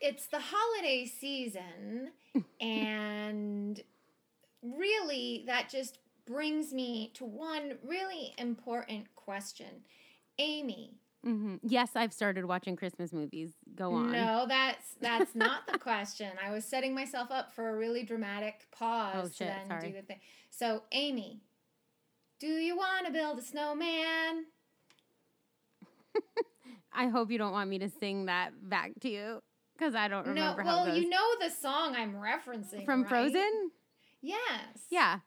It's the holiday season, and really, that just brings me to one really important question. Amy, hmm Yes, I've started watching Christmas movies. Go on. no, that's that's not the question. I was setting myself up for a really dramatic pause Oh, to shit, then sorry. do the thing. So, Amy, do you want to build a snowman? I hope you don't want me to sing that back to you because I don't remember how well, you know the song I'm referencing From right? Frozen? Yes. Yeah.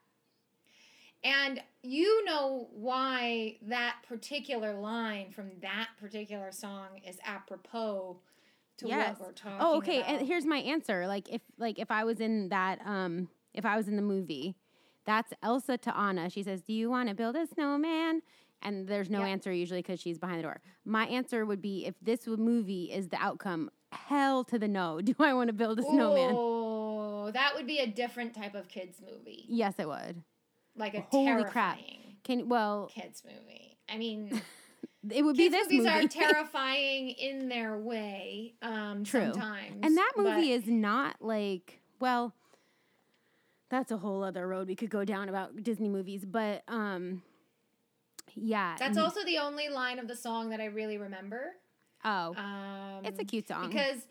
And you know why that particular line from that particular song is apropos to Yes. what we're talking Oh, okay. about. And here's my answer. Like if like if I was in that um if I was in the movie, that's Elsa to Anna. She says, "Do you want to build a snowman?" And there's no Yep. answer usually because she's behind the door. My answer would be if this movie is the outcome, hell to the no. Do I want to build a snowman? Oh, that would be a different type of kids movie, Yes, it would. like a Holy crap. terrifying Can well, kids movie. I mean, it would be this movies movie. are terrifying in their way. Um, True. Sometimes, And that movie is not like, well, that's a whole other road we could go down about Disney movies, but um yeah. That's also the only line of the song that I really remember. Oh. Um, it's a cute song. because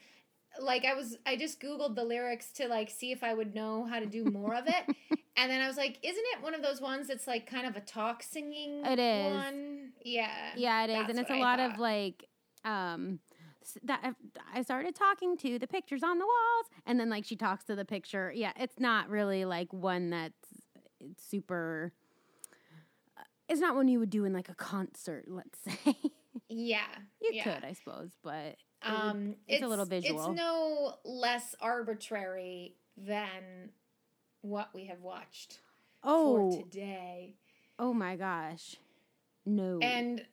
like I was I just googled the lyrics to like see if I would know how to do more of it. and then I was like, isn't it one of those ones that's like kind of a talk singing It is. one? Yeah. yeah, it is. And it's a I lot of like um that I- started talking to the pictures on the walls and then like she talks to the picture. Yeah, it's not really like one that's it's super uh, it's not one you would do in like a concert, let's say. Yeah. you yeah. could, I suppose, but Um it's a little visual. It's no less arbitrary than what we have watched oh, for today. oh my gosh. No. And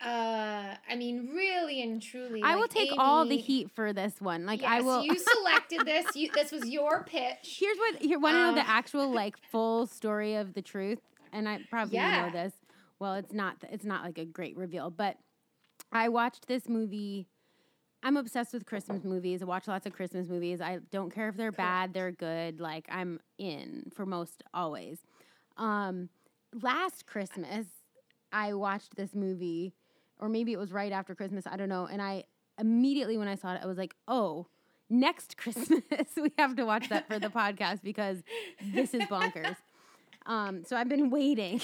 uh I mean really and truly I will like, take all the heat for this one. Like I will You selected this. You, this was your pitch. Here's what here want to know Um, the actual like full story of the truth, and I probably Yeah. know this. Well, it's not it's not like a great reveal, but I watched this movie. I'm obsessed with Christmas movies. I watch lots of Christmas movies. I don't care if they're bad, they're good. Like I'm in for most always. Um, last Christmas, I watched this movie, or maybe it was right after Christmas. I don't know. And I immediately when I saw it, I was like, oh. Next Christmas, we have to watch that for the podcast because this is bonkers. Um, so I've been waiting.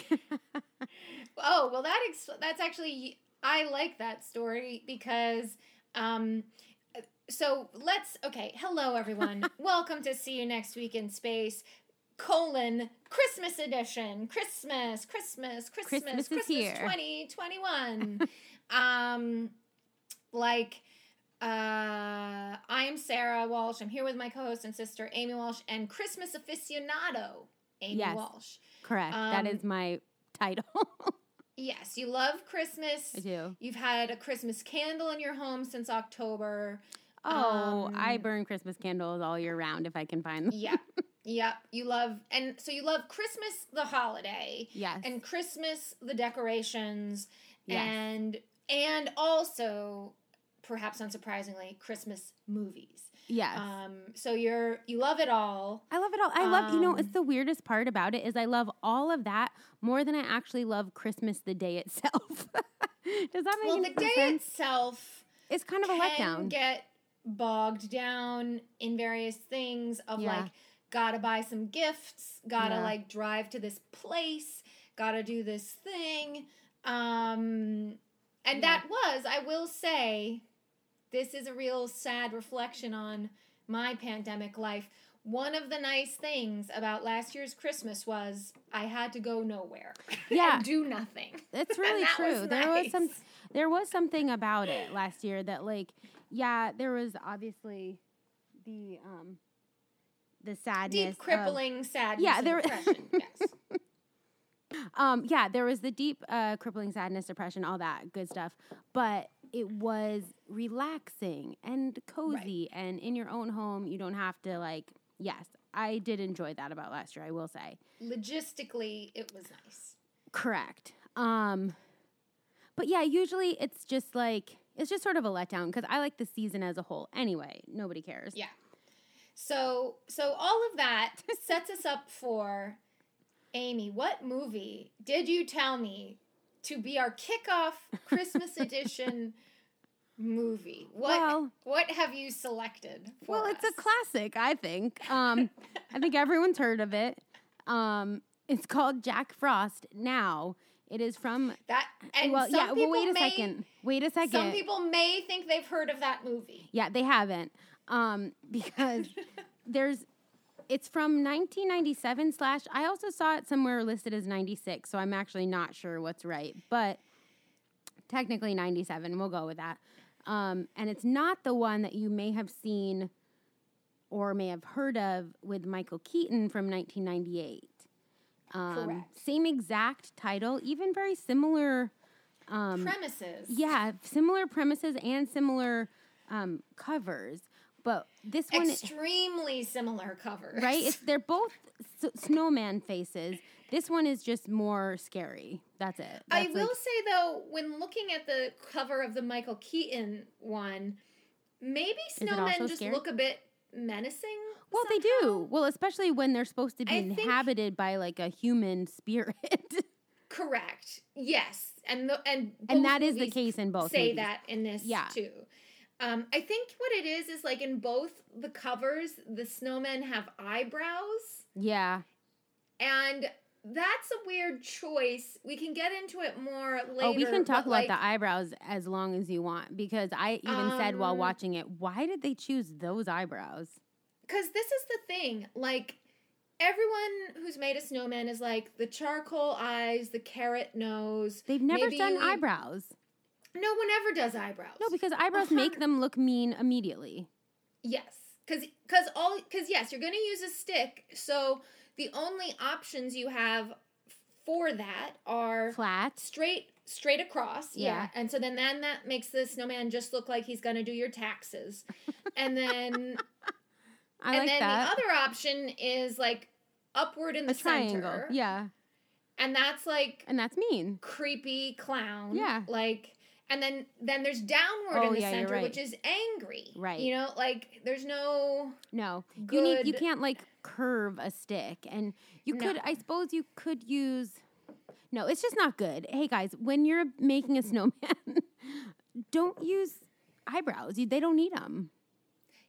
Oh well, that ex- that's actually I like that story because um. So let's okay. Hello everyone. Welcome to see you next week in space. Colon Christmas edition. Christmas, Christmas, Christmas, Christmas Christmas here. twenty twenty one. Um, like. Uh, I am Sarah Walsh. I'm here with my co-host and sister Amy Walsh and Christmas aficionado Amy Yes. Walsh. Correct. that Um, is my title. Yes, you love Christmas. I do. You've had a Christmas candle in your home since October. Oh, I Um, burn Christmas candles all year round if I can find them. yeah. yep. You love and so you love Christmas the holiday Yes. and Christmas the decorations Yes. and and also perhaps unsurprisingly Christmas movies. Yes. Um so you're you love it all. I love it all. I love, you know, um, it's the weirdest part about it is I love all of that more than I actually love Christmas the day itself. Does that make Well, any the day sense? itself It's kind of a letdown. get bogged down in various things of Yeah. like gotta buy some gifts, gotta Yeah. like drive to this place, gotta do this thing. Um and Yeah. that was, I will say, this is a real sad reflection on my pandemic life. One of the nice things about last year's Christmas was I had to go nowhere. Yeah. and do nothing. It's really that was true. there was some there was something about it last year that like yeah, there was obviously the um the sadness Deep of- crippling sadness. Yeah, there- depression. yes. um yeah there was the deep uh crippling sadness depression all that good stuff but it was relaxing and cozy and in your own home you don't have to like yes i did enjoy that about last year i will say Logistically, it was nice. correct um but yeah usually it's just like it's just sort of a letdown because i like the season as a whole anyway nobody cares Yeah. So, so all of that sets us up for Amy. What movie did you tell me to be our kickoff Christmas edition movie? What Well- what have you selected? For well it's a classic i think um i think everyone's heard of it um it's called jack frost now it is from that. And well some yeah well wait a may, second wait a second Some people may think they've heard of that movie. yeah they haven't um because there's it's from 1997 slash i also saw it somewhere listed as 96 so i'm actually not sure what's right but technically 97 we'll go with that um and it's not the one that you may have seen or may have heard of with michael keaton from 1998 um, Correct. same exact title even very similar um Premises. yeah, similar premises and similar um, covers, but this one, Extremely similar covers. right? It's they're both s- snowman faces. This one is just more scary. That's it. I will like- say though, when looking at the cover of the Michael Keaton one, maybe snowmen just scary? look a bit menacing. well, they do. Well, especially when they're supposed to be I inhabited by like a human spirit, Correct. Yes, and the, and and that is the case in both. Say movies. that in this Yeah. too. Um, I think what it is is like in both the covers, the snowmen have eyebrows, Yeah, and that's a weird choice. We can get into it more later. oh, we can talk about like, the eyebrows as long as you want because I even said while Um, watching it, why did they choose those eyebrows? Because this is the thing. Like, everyone who's made a snowman is like the charcoal eyes, the carrot nose. They've never Maybe done you- eyebrows. No one ever does eyebrows. No, because eyebrows Uh-huh. make them look mean immediately. Yes. Because cause all because yes, you're going to use a stick. So the only options you have for that are Flat. straight straight across. Yeah. Yeah. And so then then that makes the snowman just look like he's going to do your taxes. and then I and like then that. the other option is like upward in the a triangle. center. Yeah. And that's like And that's mean. creepy clown. Yeah. Like and then then there's downward Oh, in the yeah, center, right. which is angry. Right. You know, like there's no No. You need you can't like curve a stick. And you No. could I suppose you could use No, it's just not good. Hey guys, when you're making a snowman, don't use eyebrows. They don't need them.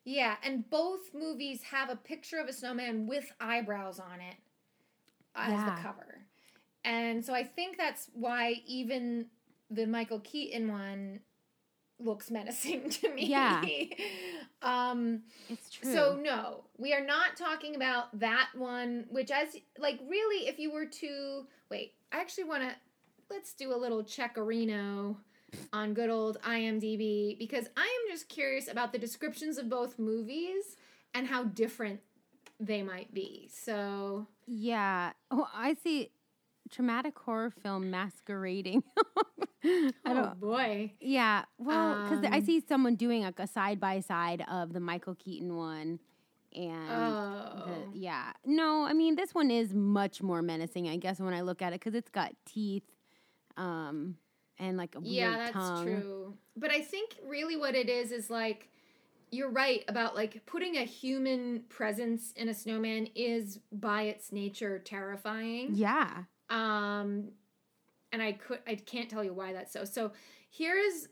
Yeah, and both movies have a picture of a snowman with eyebrows on it as Yeah. the cover. And so I think that's why even the Michael Keaton one looks menacing to me. Yeah. um It's true. so no, we are not talking about that one which as like really if you were to wait, I actually want to let's do a little checkerino on good old IMDb because I am just curious about the descriptions of both movies and how different they might be. So, yeah. Oh, I see traumatic horror film masquerading. I oh boy. Yeah, well, because I Um, see someone doing like a side by side of the Michael Keaton one, and Oh. the, yeah, no, I mean this one is much more menacing, I guess, when I look at it because it's got teeth, um, and like a weird yeah, that's tongue. true. But I think really what it is is like you're right about like putting a human presence in a snowman is by its nature terrifying. Yeah, Um and I could I can't tell you why that's so. So here's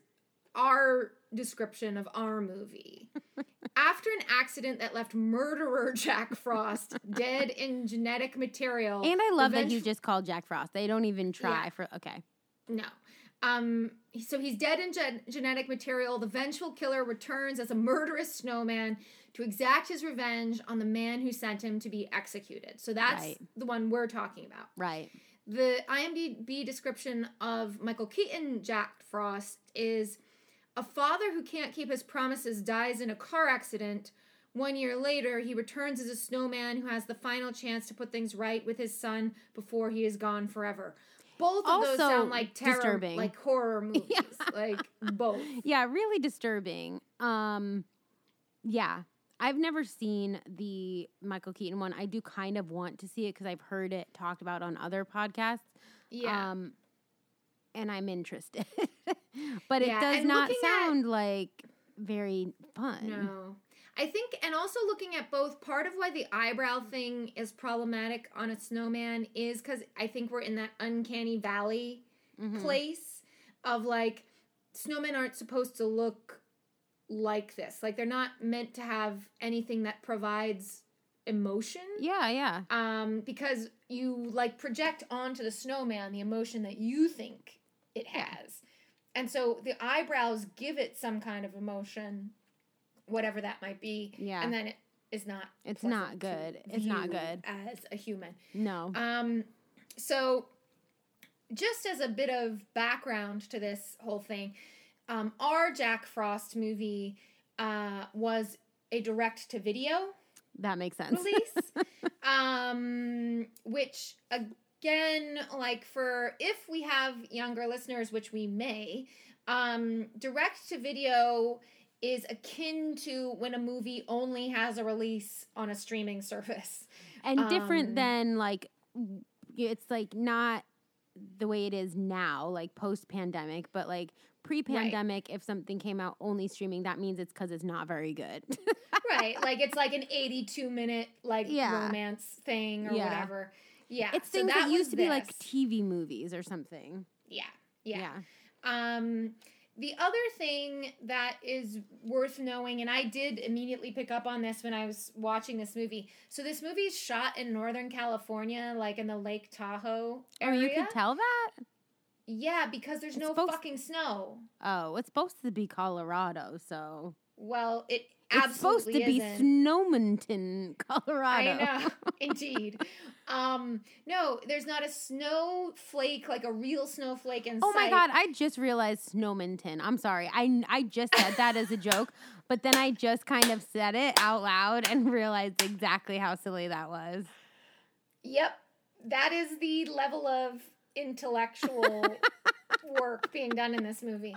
our description of our movie. After an accident that left murderer Jack Frost dead in genetic material. And I love that you just called Jack Frost. They don't even try Yeah. for. Okay. No. Um, so he's dead in gen- genetic material. The vengeful killer returns as a murderous snowman to exact his revenge on the man who sent him to be executed. So that's Right. the one we're talking about. Right. The IMDb description of Michael Keaton Jack Frost is a father who can't keep his promises dies in a car accident. One year later, he returns as a snowman who has the final chance to put things right with his son before he is gone forever. Both of those sound like terror, disturbing. like horror movies, like both. Yeah, really disturbing. Um, yeah, I've never seen the Michael Keaton one. I do kind of want to see it because I've heard it talked about on other podcasts. Yeah, Um, and I'm interested, but it Yeah, does and not looking at- sound like very fun. no. I think, and also looking at both, part of why the eyebrow thing is problematic on a snowman is because I think we're in that uncanny valley Mhm. place of like snowmen aren't supposed to look like this. Like they're not meant to have anything that provides emotion. Yeah, yeah, Um, because you like project onto the snowman the emotion that you think it has. And so the eyebrows give it some kind of emotion, whatever that might be. Yeah. And then it is not It's not good. It's not good. As a human. no. Um, so, just as a bit of background to this whole thing, um, our Jack Frost movie uh, was a direct to video that makes sense. release, um, which again, like for if we have younger listeners, which we may, um, direct to video is akin to when a movie only has a release on a streaming service. and different Um, than like it's like not the way it is now like post pandemic but like pre-pandemic if something came out only streaming that means it's because it's not very good. Right like it's like an 82 minute like Yeah. romance thing or Yeah. whatever. Yeah it's so things that, was used to be like tv movies or something. Yeah yeah. Um the other thing that is worth knowing and i did immediately pick up on this when i was watching this movie. So this movie is shot in northern california like in the lake tahoe area. oh you could tell that yeah because there's It's no supposed- fucking snow oh it's supposed to be colorado so well it it's supposed to be isn't. snowmonton colorado I know, indeed. Um, no, there's not a snowflake, like a real snowflake in Oh my god, I just realized Snowmonton. I'm sorry. I I just said that as a joke, but then I just kind of said it out loud and realized exactly how silly that was. Yep, that is the level of intellectual work being done in this movie.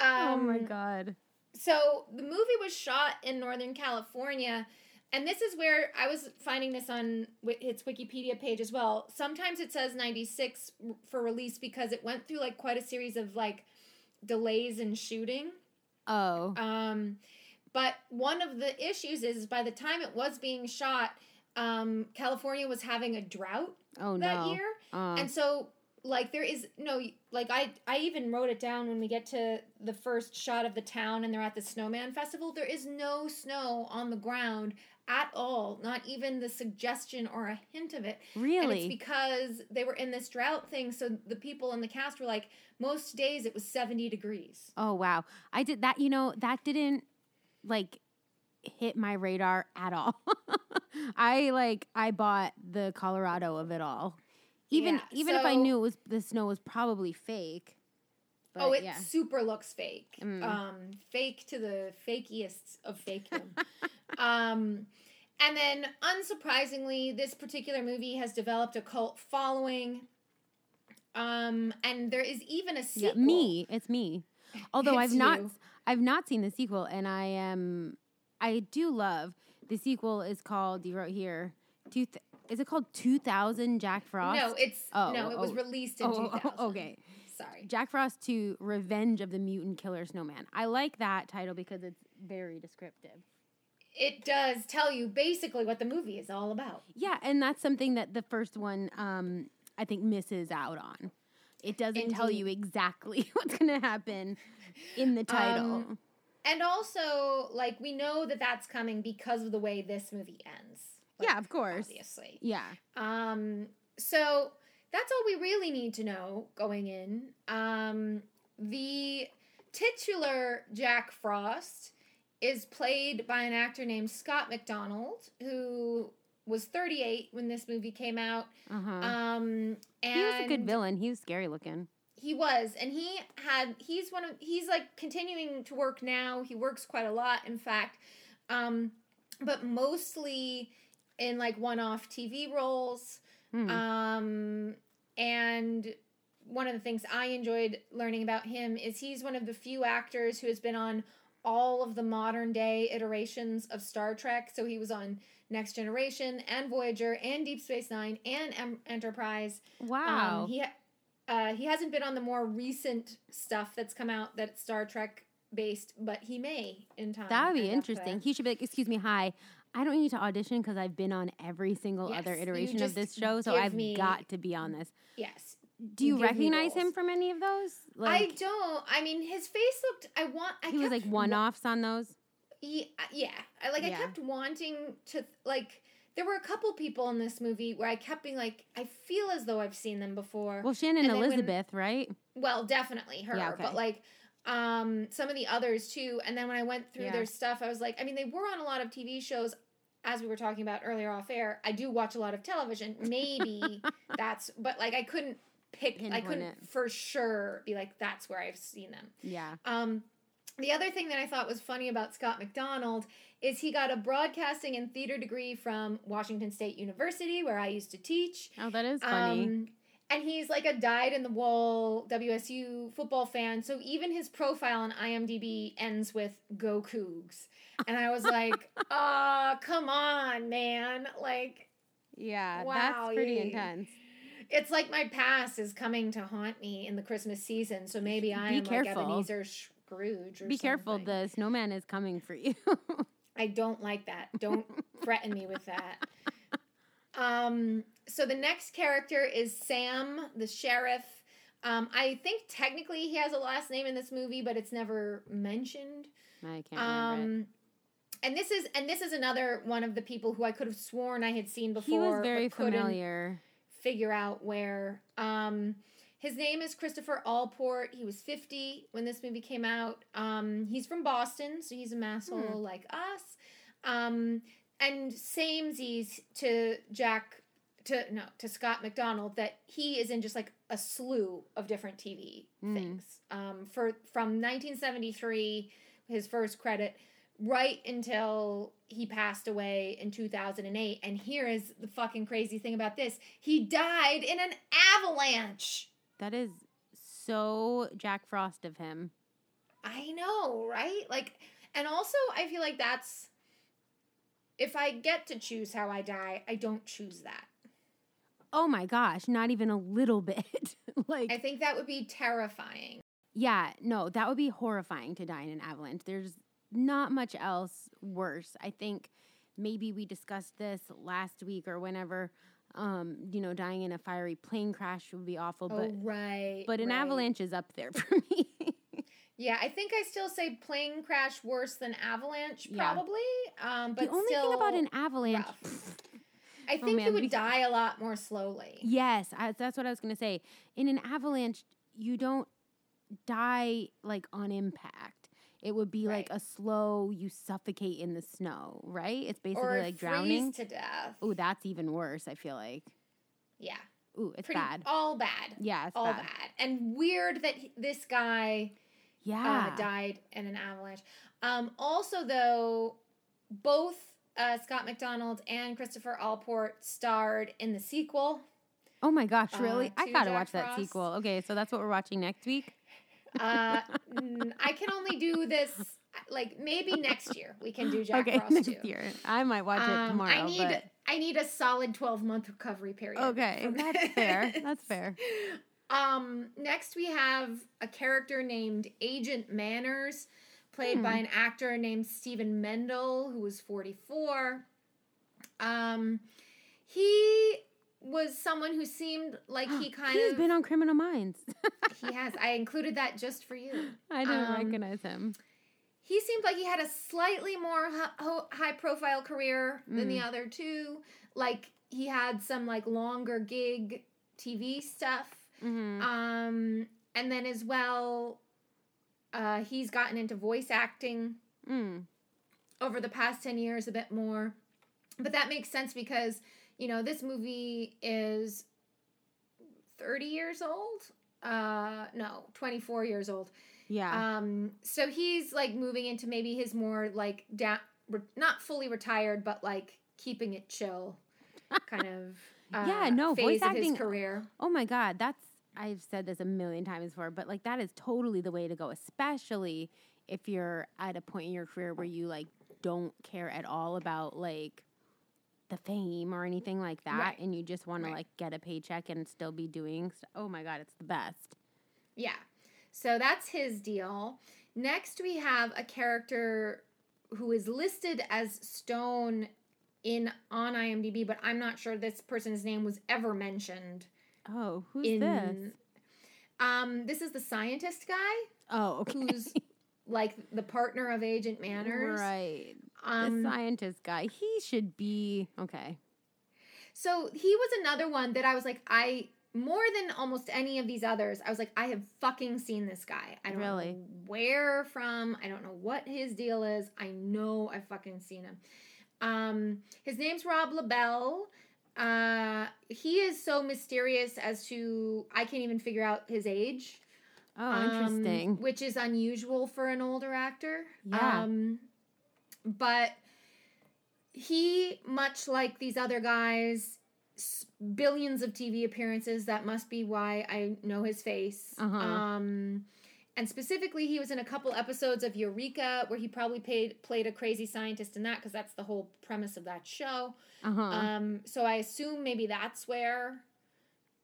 oh my Um, god. So the movie was shot in Northern California, and this is where I was finding this on its Wikipedia page as well. Sometimes it says 96 for release because it went through like quite a series of like delays in shooting. Oh. Um, but one of the issues is by the time it was being shot, um, California was having a drought Oh that no. year, Uh, and so like there is no like I I even wrote it down when we get to the first shot of the town and they're at the snowman festival. There is no snow on the ground at all, not even the suggestion or a hint of it. Really? because they were in this drought thing, so the people in the cast were like, most days it was seventy degrees. oh wow. I did that, you know, that didn't like hit my radar at all. I like I bought the Colorado of it all. Even Yeah, even if I knew it was the snow was probably fake. But oh, it yeah. super looks fake. Mm. Um, fake to the fakiest of fakedom. um, and then, unsurprisingly, this particular movie has developed a cult following. Um, and there is even a Yeah, sequel. me. It's me. Although It's I've not you. I've not seen the sequel and I am I do love the sequel is called you wrote here two th- is it called 2000 Jack Frost? No, it's Oh, no, it was oh. released in Oh, 2000. okay. Sorry. Jack Frost 2 Revenge of the Mutant Killer Snowman. I like that title because it's very descriptive. It does tell you basically what the movie is all about. Yeah, and that's something that the first one um I think misses out on. It doesn't tell you exactly what's going to happen in the title. Um, and also like we know that that's coming because of the way this movie ends. Yeah, of course. obviously. Yeah. Um, so that's all we really need to know going in. Um, the titular Jack Frost is played by an actor named Scott MacDonald, who was 38 when this movie came out. Uh huh. Um, and he was a good villain. He was scary looking. he was, and he had. He's one of. He's like continuing to work now. He works quite a lot, in fact, um, but mostly in like one-off TV roles. Hmm. Um, and one of the things I enjoyed learning about him is he's one of the few actors who has been on all of the modern day iterations of Star Trek. So he was on Next Generation and Voyager and Deep Space Nine and Enterprise. wow. Um, he ha- uh, he hasn't been on the more recent stuff that's come out that's Star Trek based, but he may in time. that would be interesting. He should be like, excuse me, hi. I don't need to audition because I've been on every single other Yes, you iteration of this show, so I've me- got to be on this. yes. Do you recognize him from any of those? I don't. I mean, his face looked. I want. I he was like one offs on those. Yeah, uh, yeah. I like. I kept wanting to like. There were a couple people in this movie where I kept being like, I feel as though I've seen them before. Well, Shannon And then when- Elizabeth, right? Well, definitely her, Yeah, okay. but like um some of the others too. And then when I went through Yeah. their stuff, I was like, I mean, they were on a lot of TV shows. As we were talking about earlier off air, I do watch a lot of television. Maybe that's, but like I couldn't pick. I couldn't it. for sure be like that's where I've seen them. Yeah. Um, the other thing that I thought was funny about Scott MacDonald is he got a broadcasting and theater degree from Washington State University, where I used to teach. Oh, that is funny. Um, and he's like a dyed in the wool WSU football fan. So even his profile on IMDb ends with Go Cougs. And I was like, uh, come on, man. Like, yeah, wow, that's pretty yeah. intense. it's like my past is coming to haunt me in the Christmas season. So maybe I Be am careful. like Ebenezer Scrooge or Be careful, the snowman is coming for you. I don't like that. Don't threaten me with that. Um, so the next character is Sam, the sheriff. Um, I think technically he has a last name in this movie, but it's never mentioned. I can't remember. it. Um, and this is and this is another one of the people who I could have sworn I had seen before. He was very familiar. Figure out where. Um, his name is Christopher Allport. He was 50 when this movie came out. Um, he's from Boston, so he's a masshole Hmm. like us. Um, and samesies to Jack, to no, to Scott MacDonald that he is in just like a slew of different TV Hmm. things. Um, for from 1973, his first credit, right until he passed away in 2008. And here is the fucking crazy thing about this: he died in an avalanche. That is so Jack Frost of him. I know, right? Like, and also I feel like that's if I get to choose how I die, I don't choose that. Oh my gosh, not even a little bit. like I think that would be terrifying. Yeah, no, that would be horrifying to die in an avalanche. There's not much else worse. I think maybe we discussed this last week or whenever. Um, you know, dying in a fiery plane crash would be awful, but oh, right. but an right. avalanche is up there for me. Yeah, I think I still say plane crash worse than avalanche, Yeah. probably. Um, but the only thing about an avalanche. I Oh, think man, you would we- die a lot more slowly. yes, I, that's what I was gonna say. In an avalanche, you don't die like on impact. It would be like a slow, you suffocate in the snow, right? It's basically or like drowning. to death. Oh, that's even worse. I feel like. Yeah, Ooh, it's pretty bad. all bad. Yeah, it's all bad. bad. and weird that he- this guy Yeah. uh, died in an avalanche. Um, also, though, both uh, Scott MacDonald and Christopher Allport starred in the sequel. oh my gosh, uh, really? I gotta Jack watch that sequel. Okay, so that's what we're watching next week. Uh, I can only do this like maybe next year. We can do Jack okay, Frost next too. year. I might watch it Um, tomorrow. I need but I need a solid twelve month recovery period. okay, that's fair. That's fair. Um, next we have a character named Agent Manners, played by Hmm. an actor named Stephen Mendel, who was 44. Um, he was someone who seemed like he kind He's of been on Criminal Minds. he has. I included that just for you. I didn't Um, recognize him. he seemed like he had a slightly more high profile career than the Mm. other two. Like he had some like longer gig TV stuff. Mm-hmm. Um, and then as well, uh, he's gotten into voice acting mm. over the past 10 years a bit more. But that makes sense because, you know, this movie is 30 years old. Uh, no, 24 years old. Yeah. Um, so he's like moving into maybe his more like down, re- not fully retired, but like keeping it chill kind of. Uh, Yeah, no, phase voice of his acting- career. oh my god, that's I've said this a million times before, but like that is totally the way to go, especially if you're at a point in your career where you like don't care at all about like the fame or anything like that Right. and you just want Right. to like get a paycheck and still be doing st- oh my god it's the best Yeah. So that's his deal. Next, we have a character who is listed as Stone in on IMDb, but I'm not sure this person's name was ever mentioned. Oh who's in this um, this is the scientist guy oh okay who's like the partner of Agent Manners. right Um, the scientist guy he should be okay So he was another one that I was like, I more than almost any of these others, I was like, I have fucking seen this guy. I don't Really? know where from. I don't know what his deal is. I know I've fucking seen him. Um, his name's Rob LaBelle. Uh, he is so mysterious as to I can't even figure out his age. oh um, interesting which is unusual for an older actor. Yeah. Um, but he, much like these other guys, s- billions of TV appearances. That must be why I know his face. Uh-huh. Um, and specifically, he was in a couple episodes of Eureka, where he probably played played a crazy scientist in that, because that's the whole premise of that show. uh-huh Um, so I assume maybe that's where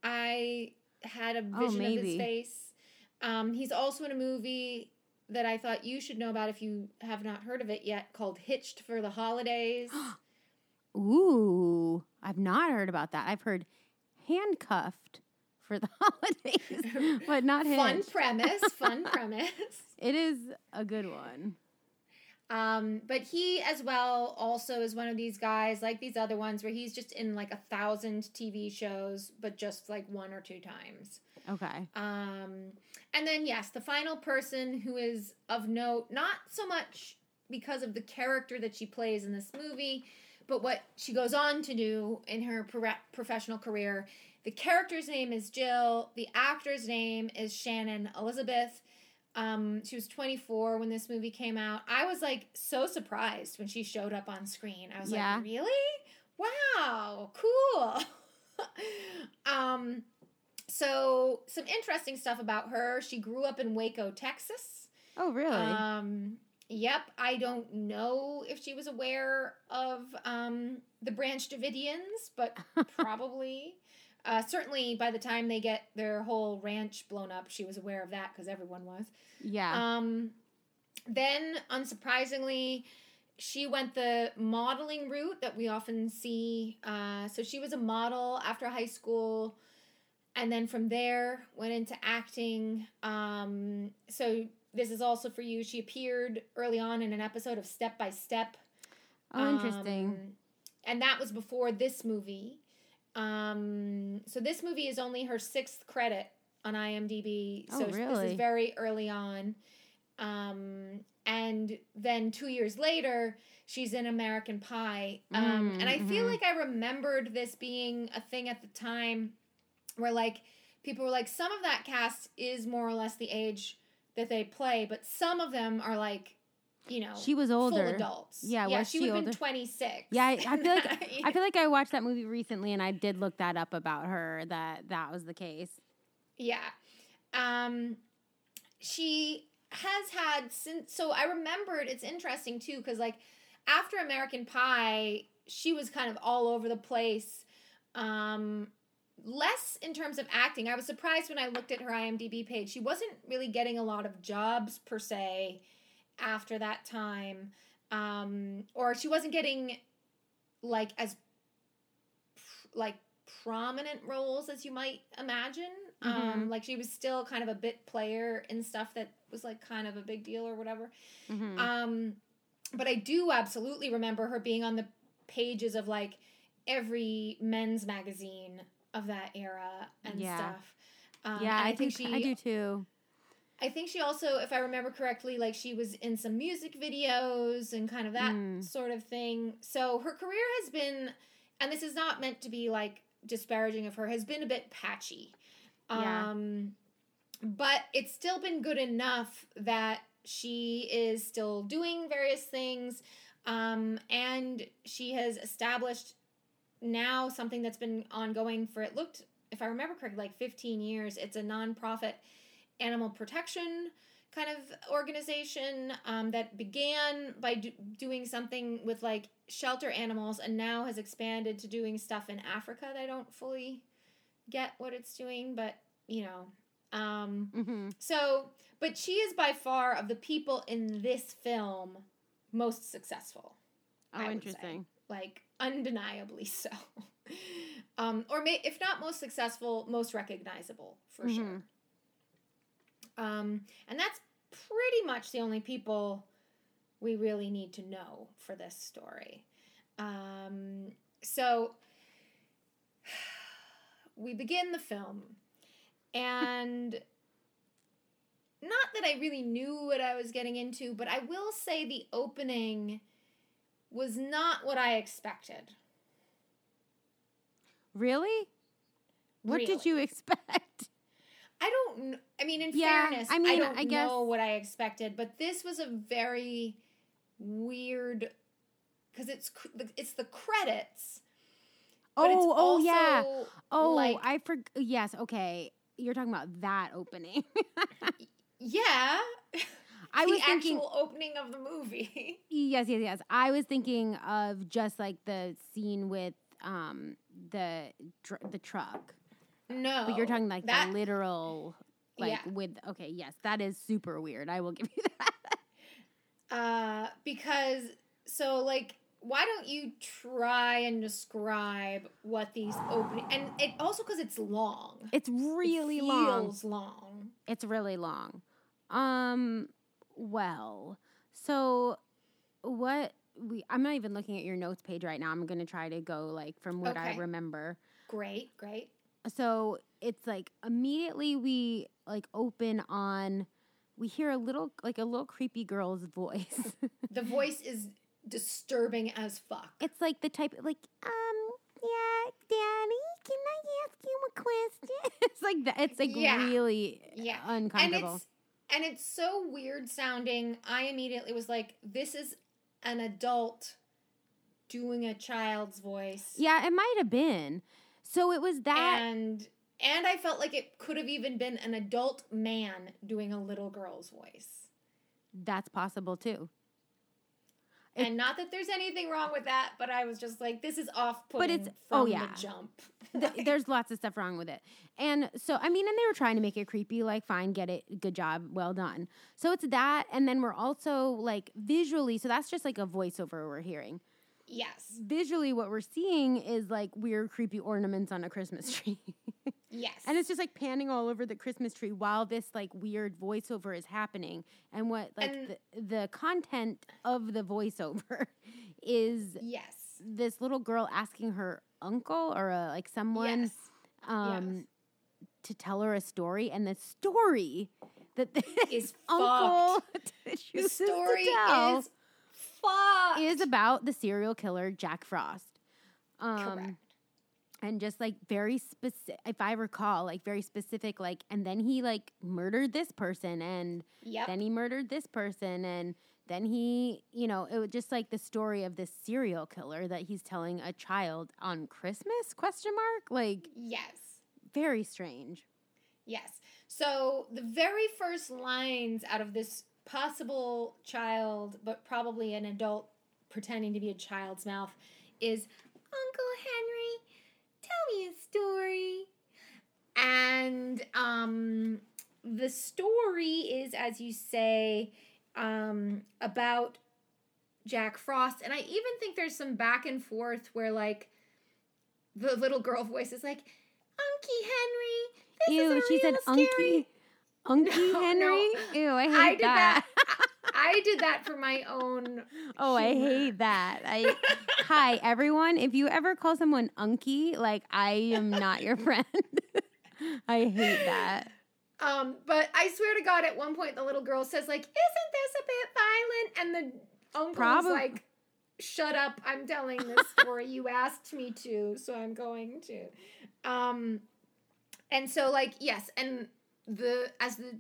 I had a Oh, vision of his face. Um, he's also in a movie that I thought you should know about if you have not heard of it yet, called Hitched for the Holidays. Ooh, I've not heard about that. I've heard handcuffed for the holidays, but not fun hitched. premise, fun premise. It is a good one. Um, but he as well also is one of these guys like these other ones where he's just in like a thousand TV shows, but just like one or two times. Okay. Um, and then, yes, the final person who is of note, not so much because of the character that she plays in this movie, but what she goes on to do in her pro- professional career. The character's name is Jill. The actor's name is Shannon Elizabeth. Um, she was 24 when this movie came out. I was like so surprised when she showed up on screen. I was Yeah. like, really? Wow, cool. um, so some interesting stuff about her. She grew up in Waco, Texas. Oh, really? Um, yep. I don't know if she was aware of um, the Branch Davidians, but probably. Uh, certainly, by the time they get their whole ranch blown up, she was aware of that because everyone was. yeah. Um, then, unsurprisingly, she went the modeling route that we often see. Uh, so she was a model after high school, and then from there went into acting. Um, so this is also for you. She appeared early on in an episode of Step by Step. oh, interesting. Um, and that was before this movie. Um, so this movie is only her sixth credit on IMDb. Oh, So this is very early on. Um, and then two years later, she's in American Pie. Um, Mm, and I feel mhm. like I remembered this being a thing at the time where like people were like, some of that cast is more or less the age that they play, but some of them are like, you know, she was full older. adults. Yeah, yeah, was she she would have been 26. Yeah, I, I feel like I feel like I watched that movie recently, and I did look that up about her. That that was the case. Yeah. Um she has had since so I remembered it's interesting too cuz like after American Pie she was kind of all over the place um less in terms of acting. I was surprised when I looked at her IMDb page. She wasn't really getting a lot of jobs per se after that time. Um or she wasn't getting like as like prominent roles as you might imagine. Um, like she was still kind of a bit player in stuff that was like kind of a big deal or whatever. Mhm. Um, but I do absolutely remember her being on the pages of like every men's magazine of that era and Yeah. stuff. Um, yeah, and I, think think she I do too. I think she also, if I remember correctly, like she was in some music videos and kind of that Mm. sort of thing. So her career has been, and this is not meant to be like disparaging of her, has been a bit patchy. Yeah. Um, but it's still been good enough that she is still doing various things. Um, and she has established now something that's been ongoing for it looked, if I remember correctly, like 15 years. It's a nonprofit animal protection kind of organization um, that began by do- doing something with like shelter animals and now has expanded to doing stuff in Africa that I don't fully get what it's doing, but you know. Um, hmm so, but she is by far of the people in this film most successful. Oh, I would say. interesting. Like undeniably so. um, or may, if not most successful, most recognizable for sure. Um, and that's pretty much the only people we really need to know for this story. Um, so we begin the film, and not that I really knew what I was getting into, but I will say the opening was not what I expected. Really? What did you expect? I don't. I mean, in Yeah, fairness, I I, don't I guess- know what I expected, but this was a very weird because it's it's the credits. But it's oh, oh yeah. Oh, like I forgot. Yes, okay. You're talking about that opening. yeah. I the was thinking. actual opening of the movie. Yes, yes, yes. I was thinking of just like the scene with um the dr- the truck. No, But you're talking like that. the literal like Yeah. with okay, yes, that is super weird. I will give you that. uh, because so like. Why don't you try and describe what these opening and it also because it's long. It's It really long. feels long. It's really long. Um well, so what we I'm not even looking at your notes page right now. I'm going to try to go like from what I remember. Great, great. So it's like immediately we like open on we hear a little like a little creepy girl's voice The voice is disturbing as fuck. it's like the type of like um yeah daddy can i ask you a question it's like that it's like Yeah. really Yeah. uncomfortable And it's and it's so weird sounding. I immediately was like, this is an adult doing a child's voice. yeah it might have been so it was that And and I felt like it could have even been an adult man doing a little girl's voice. that's possible too It- and not that there's anything wrong with that, but I was just like, this is off putting it's- from oh, yeah. the jump. Th- there's lots of stuff wrong with it. And so, I mean, and they were trying to make it creepy, like, fine, get it, good job, well done. So it's that. And then we're also like visually, so that's just like a voiceover we're hearing. Yes. Visually, what we're seeing is like weird, creepy ornaments on a Christmas tree. Yes. and it's just like panning all over the Christmas tree while this like weird voiceover is happening. And what, like, And- the, the content of the voiceover is yes. this little girl asking her uncle or uh, like someone yes. um Yes. to tell her a story and the story that this Is uncle The story to tell is fucked. is about the serial killer Jack Frost. Um Correct. and just like very specific if I recall like very specific like and then he like murdered this person and Yep. then he murdered this person and then he you know it was just like the story of this serial killer that he's telling a child on christmas question mark like yes. very strange Yes. So the very first lines out of this possible child, but probably an adult pretending to be a child's mouth is Uncle Henry, tell me a story. And um the story is as you say um about Jack Frost and I even think there's some back and forth where like the little girl voice is like Unky Henry, This Ew, is she said real Unky. scary. Unky No, Henry? no. Ew, I hate I did that. that. I, did that for my own. Oh, I hate that. I Hi, everyone. If you ever call someone unky, like I am not your friend. I hate that. Um, but I swear to God, at one point the little girl says like, "Isn't this a bit violent?" And the uncle's Probab- like, "Shut up! I'm telling this story. you asked me to, so I'm going to." Um, and so like yes, and the as the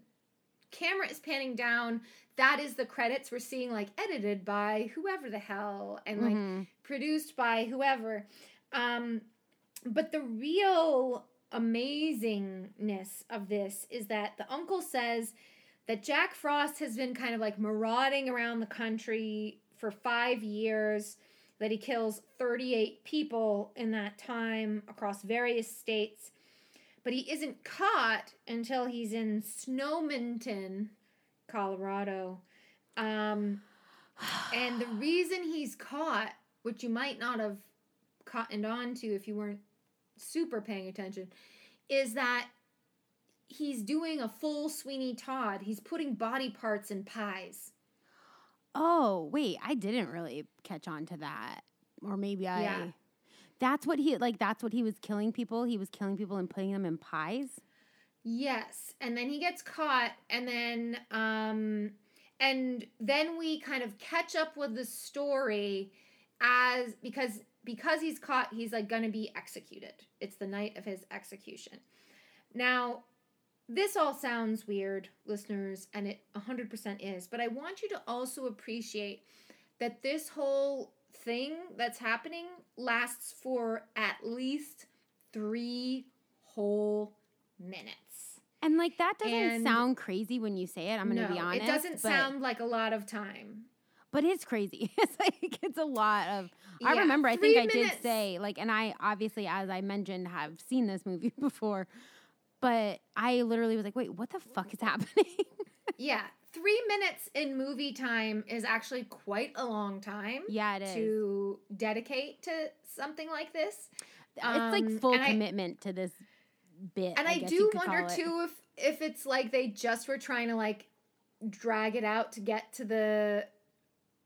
camera is panning down, that is the credits we're seeing like edited by whoever the hell and like Mhm. produced by whoever. Um, but the real amazingness of this is that the uncle says that Jack Frost has been kind of like marauding around the country for five years, that he kills 38 people in that time across various states, but he isn't caught until he's in Snowmonton, Colorado. Um, and the reason he's caught, which you might not have cottoned on to if you weren't super paying attention, is that he's doing a full Sweeney Todd. He's putting body parts in pies. Oh, wait, I didn't really catch on to that. Or maybe I Yeah. That's what he like that's what he was killing people. He was killing people and putting them in pies. Yes, and then he gets caught, and then um, and then we kind of catch up with the story as because because he's caught, he's like gonna be executed. It's the night of his execution. Now, this all sounds weird, listeners, and it 100% is, but I want you to also appreciate that this whole thing that's happening lasts for at least three whole minutes. And like that doesn't And- sound crazy when you say it. I'm gonna be honest. It doesn't sound like a lot of time. but it's crazy. It's like it's a lot of I remember I think I did say like and I obviously as I mentioned have seen this movie before. But I literally was like, wait, what the fuck is happening? Yeah, three minutes in movie time is actually quite a long time yeah, it is. to dedicate to something like this. it's like um, full and I- commitment to this bit. And I, guess do wonder too if if it's like they just were trying to like drag it out to get to the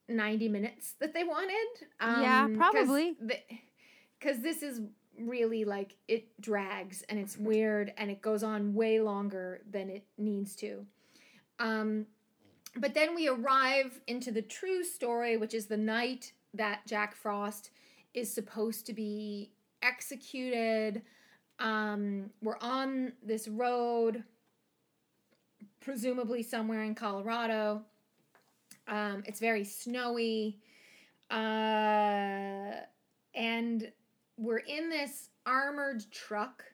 90 minutes that they wanted. Yeah, Um, 'cause probably. Cuz this is really like it drags and it's weird and it goes on way longer than it needs to. Um but then we arrive into the true story, which is the night that Jack Frost is supposed to be executed. Um, we're on this road, presumably somewhere in Colorado. Um, it's very snowy. Uh, and we're in this armored truck,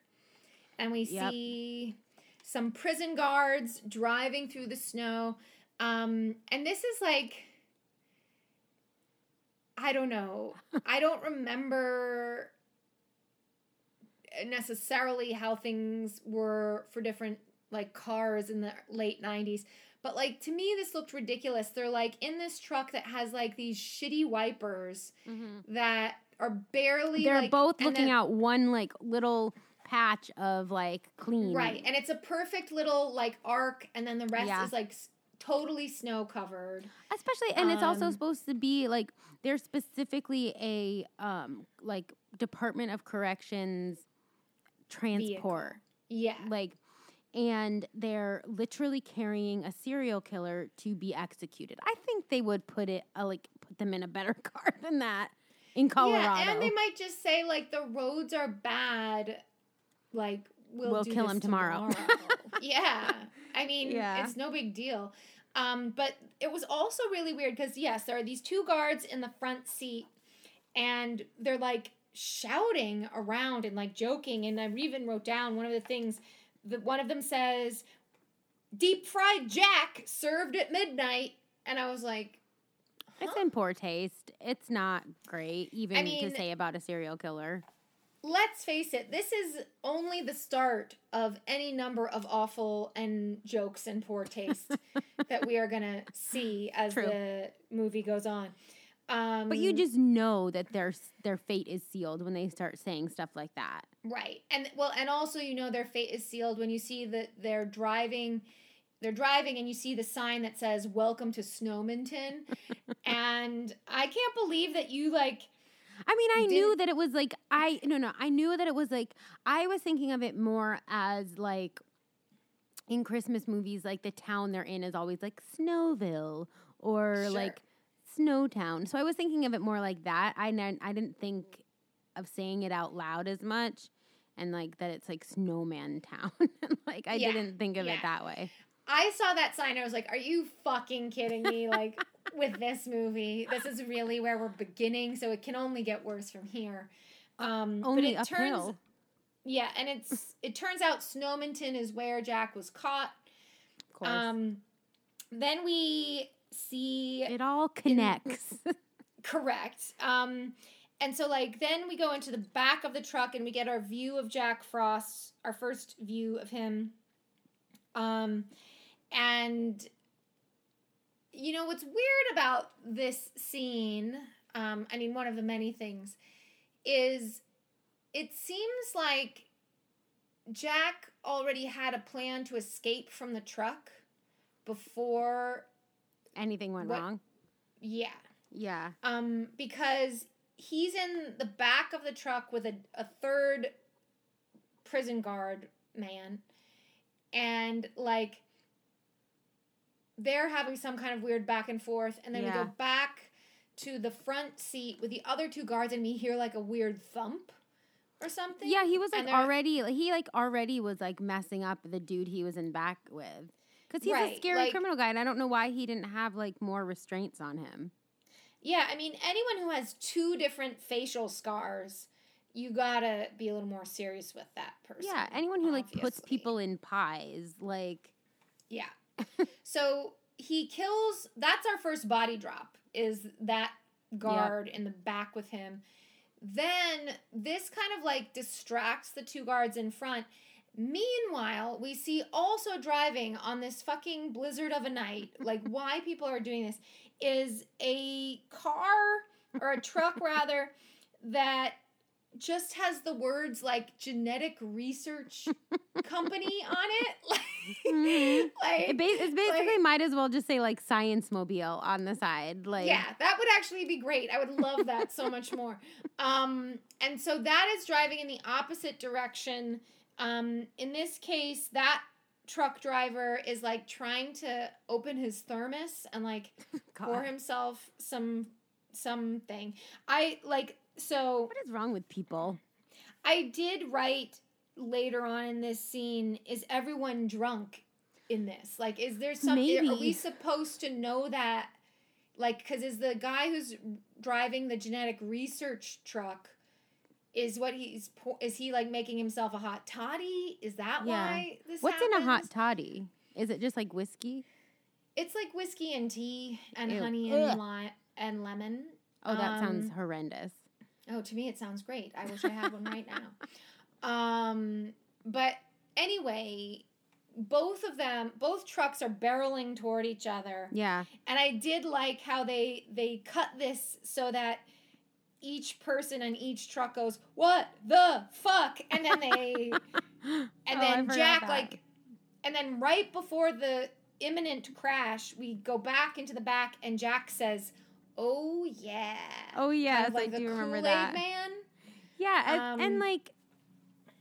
and we Yep. see some prison guards driving through the snow. Um, and this is like, I don't know. I don't remember necessarily how things were for different like cars in the late 90s. But like to me this looked ridiculous. They're like in this truck that has like these shitty wipers Mhm. that are barely They're like- both looking then- out one like little patch of like clean. Right. And it's a perfect little like arc and then the rest Yeah. is like totally snow covered. especially and it's also Um, supposed to be like there's specifically a um like department of corrections transport Yeah. like and they're literally carrying a serial killer to be executed i think they would put it uh, like put them in a better car than that in colorado Yeah, and they might just say like the roads are bad. Like we'll, We'll do kill this him tomorrow. yeah, I mean Yeah. it's no big deal. Um, but it was also really weird because yes, there are these two guards in the front seat, and they're like shouting around and like joking. And I even wrote down one of the things that one of them says, "Deep fried Jack served at midnight," and I was like, it's in poor taste it's not great even mean- to say about a serial killer let's face it, this is only the start of any number of awful and jokes and poor taste that we are going to see as True. the movie goes on. Um, But you just know that their their fate is sealed when they start saying stuff like that. Right. And well, and also you know their fate is sealed when you see that they're driving they're driving and you see the sign that says welcome to Snowmonton and I can't believe that you like I mean, I knew Didn't- that it was like I no no I knew that it was like I was thinking of it more as like in Christmas movies, like the town they're in is always like Snowville or Sure. like Snowtown. So I was thinking of it more like that. I n- I didn't think of saying it out loud as much, and like that it's like Snowman Town. like I Yeah, didn't think of yeah. it that way. I saw that sign I was like are you fucking kidding me like with this movie this is really where we're beginning so it can only get worse from here. Um Only but it uphill. turns yeah, and it's it turns out Snowmonton is where Jack was caught. Of course, Um then we see it all connects. Correct. Um, and so like then we go into the back of the truck and we get our view of Jack Frost, our first view of him. Um, and you know what's weird about this scene? Um, I mean, one of the many things is it seems like Jack already had a plan to escape from the truck before. Anything went What- wrong? Yeah. Yeah. um, because he's in the back of the truck with a, a third prison guard man, and like they're having some kind of weird back and forth, and then we go back to the front seat with the other two guards, and we hear like a weird thump or something. Yeah, he was like already he like already was like messing up the dude he was in back with. Cuz he's a scary like- criminal guy and I don't know why he didn't have like more restraints on him. Yeah, I mean, anyone who has two different facial scars, you gotta be a little more serious with that person. Yeah, anyone who like puts people in pies like Yeah. so he kills. That's our first body drop. Is that guard in the back with him? Then this kind of like distracts the two guards in front. Meanwhile, we see also driving on this fucking blizzard of a night. Like why people are doing this is a car or a truck rather that just has the words like genetic research company on it. Like, like it ba- it's basically like- might as well just say like science mobile on the side. Like yeah, that would actually be great. I would love that so much more. Um, and so that is driving in the opposite direction. Um, in this case, that truck driver is like trying to open his thermos and like pour himself some something. I like so What is wrong with people? I did write later on in this scene is everyone drunk in this? Like is there some are we supposed to know that like cuz is the guy who's driving the genetic research truck is what he's is he like making himself a hot toddy? Is that Yeah. why this What's in a hot toddy? Is it just like whiskey? It's like whiskey and tea and Ew. honey and lime and lemon. Oh, that sounds Um, horrendous. Oh, to me it sounds great. I wish I had one right now. Um, but anyway, both of them, both trucks are barreling toward each other, Yeah. and I did like how they they cut this so that each person on each truck goes, "What the fuck?" and then they and Oh, then Jack like, and then right before the imminent crash, we go back into the back, and Jack says. Oh yeah. Oh Kind of like I do remember Kool-Aid that. Man. Yeah, and, and Um, like,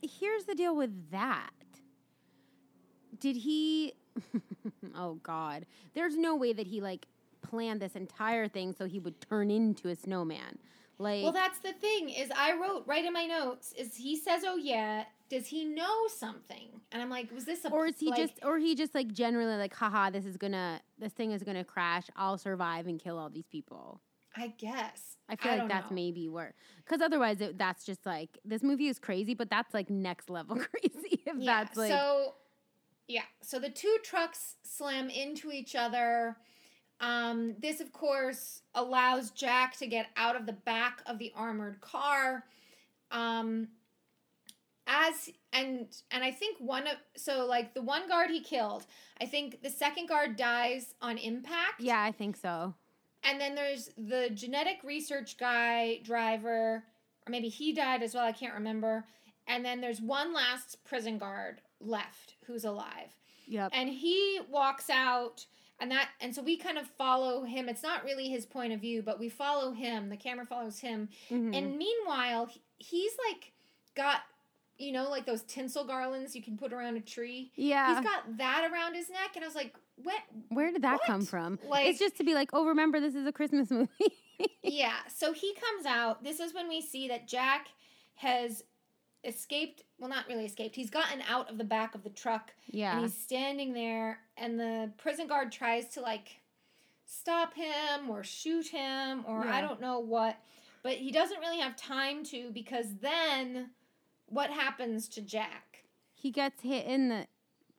here's the deal with that. Did he? oh God, there's no way that he like planned this entire thing so he would turn into a snowman. Like, Well, that's the thing is I wrote right in my notes is he says, "Oh yeah." Does he know something? And I'm like, was this a or is he like, just, or he just like generally like, haha, this is gonna, this thing is gonna crash. I'll survive and kill all these people. I guess. I feel I like that's know. maybe where, because otherwise it, that's just like this movie is crazy, but that's like next level crazy. If Yeah. that's like, so yeah. So the two trucks slam into each other. Um, this of course allows Jack to get out of the back of the armored car. Um as and and I think one of so like the one guard he killed, I think the second guard dies on impact. yeah, I think so. and then there's the genetic research guy driver, or maybe he died as well. I can't remember. And then there's one last prison guard left who's alive Yep. and he walks out and that and so we kind of follow him it's not really his point of view but we follow him the camera follows him Mhm. and meanwhile he's like got you know like those tinsel garlands you can put around a tree yeah. he's got that around his neck and i was like what Where did that come from? Like- it's just to be like, oh, remember this is a Christmas movie. yeah so he comes out this is when we see that jack has escaped well not really escaped he's gotten out of the back of the truck Yeah. and he's standing there and the prison guard tries to like stop him or shoot him or i don't know what but he doesn't really have time to because then what happens to jack He gets hit in the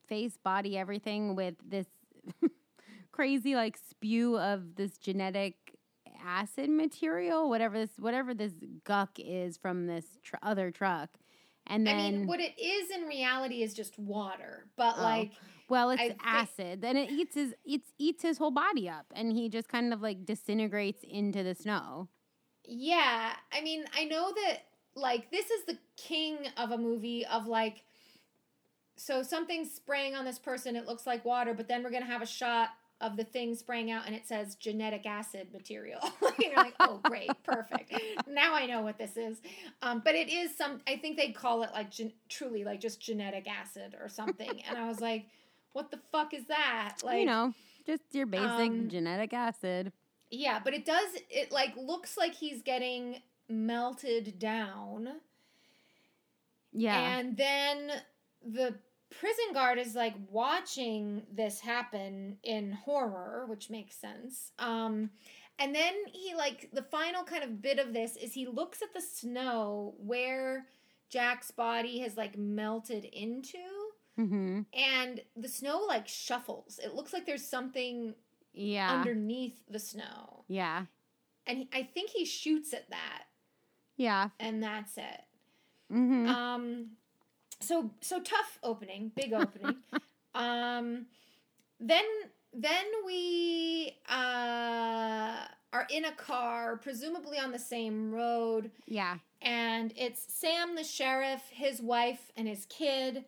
face, body, everything with this crazy like spew of this genetic acid material, whatever this whatever this guck is from this tr- other truck. And then i mean what it is in reality is just water but Oh. like Well, it's I acid. Then it eats his it eats his whole body up, and he just kind of like disintegrates into the snow. Yeah, I mean, I know that like this is the king of a movie of like so something's spraying on this person, it looks like water, but then we're gonna have a shot of the thing spraying out and it says genetic acid material. you're like, oh great, perfect. Now I know what this is. Um, but it is some I think they call it like gen- truly like just genetic acid or something. and I was like, what the fuck is that? Like you know, just your basic um, genetic acid. Yeah, but it does it like looks like he's getting melted down. Yeah, And then the prison guard is like watching this happen in horror, which makes sense. Um and then he like the final kind of bit of this is he looks at the snow where Jack's body has like melted into hmm and the snow like shuffles. It looks like there's something yeah, underneath the snow. yeah, And he, I think he shoots at that yeah. and that's it. hmm Um, so so tough opening, big opening. um, then then we uh are in a car, presumably on the same road, yeah, and it's Sam the sheriff, his wife, and his kid.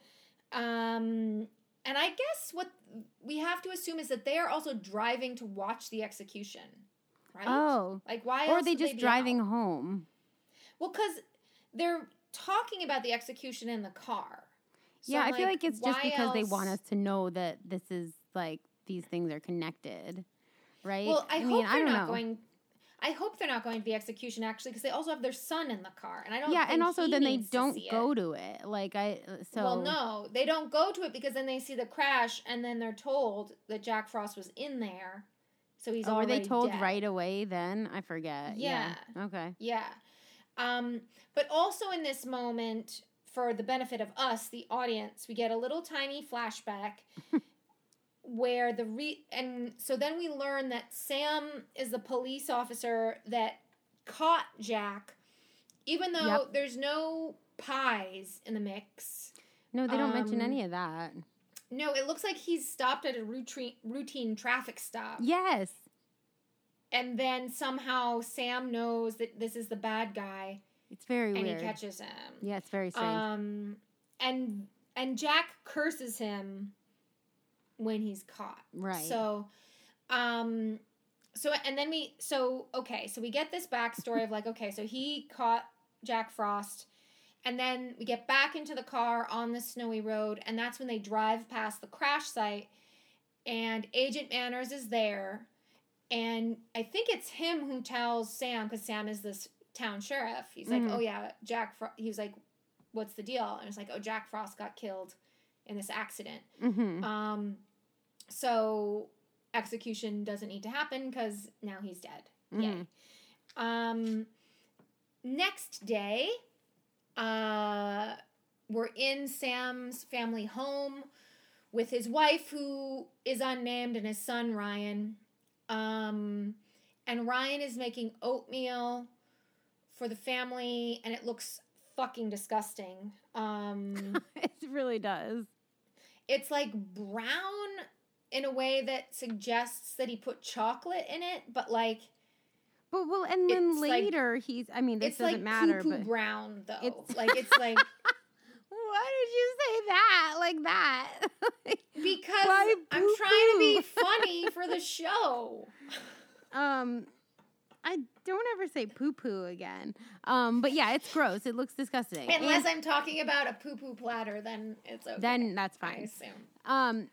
Um, and I guess what we have to assume is that they are also driving to watch the execution, right? Oh, like why? or are they just be driving out? home? Well, because they're talking about the execution in the car. So yeah, I'm I feel like it's just because they want us to know that this is like these things are connected, right? Well, I, mean, hope I they're don't not know. going. I hope they're not going to the execution actually, because they also have their son in the car, and I don't. yeah, and also he then they don't see go It. to it. Like I, uh, so Well, no, they don't go to it because then they see the crash, and then they're told that Jack Frost was in there, so he's Oh, were they told dead. right away? Then I forget. Yeah. Okay. Yeah. Um, but also in this moment, for the benefit of us, the audience, we get a little tiny flashback where the re and so then we learn that Sam is the police officer that caught Jack, even though Yep. there's no pies in the mix. No, they don't mention Um, any of that. No, it looks like he's stopped at a routine routine traffic stop. Yes. And then somehow Sam knows that this is the bad guy It's very and weird. And he catches him. yeah, it's very strange. Um, and and Jack curses him when he's caught. Right. So, um, so and then we so okay, so we get this backstory of like okay, so he caught Jack Frost, and then we get back into the car on the snowy road, and that's when they drive past the crash site, and Agent Manners is there, and I think it's him who tells Sam because Sam is this town sheriff. He's like, Mhm. oh yeah, Jack. Fro-, he was like, what's the deal? And it's like, oh, Jack Frost got killed in this accident. hmm Um, so execution doesn't need to happen because now he's dead. Yay. Mhm. Um, next day, uh, we're in Sam's family home with his wife, who is unnamed, and his son Ryan. Um, and Ryan is making oatmeal for the family, and it looks fucking disgusting. Um, it really does. it's like brown in a way that suggests that he put chocolate in it, but like But well, and then It's like- later he's. I mean, this it's doesn't like matter. But brown though. it's- like it's like why did you say that like that? because Why I'm trying to be funny for the show. um, I don't ever say poo poo again. Um, but yeah, it's gross. It looks disgusting. Unless And I'm talking about a poo poo platter, then it's okay. then that's I fine. assume. Um,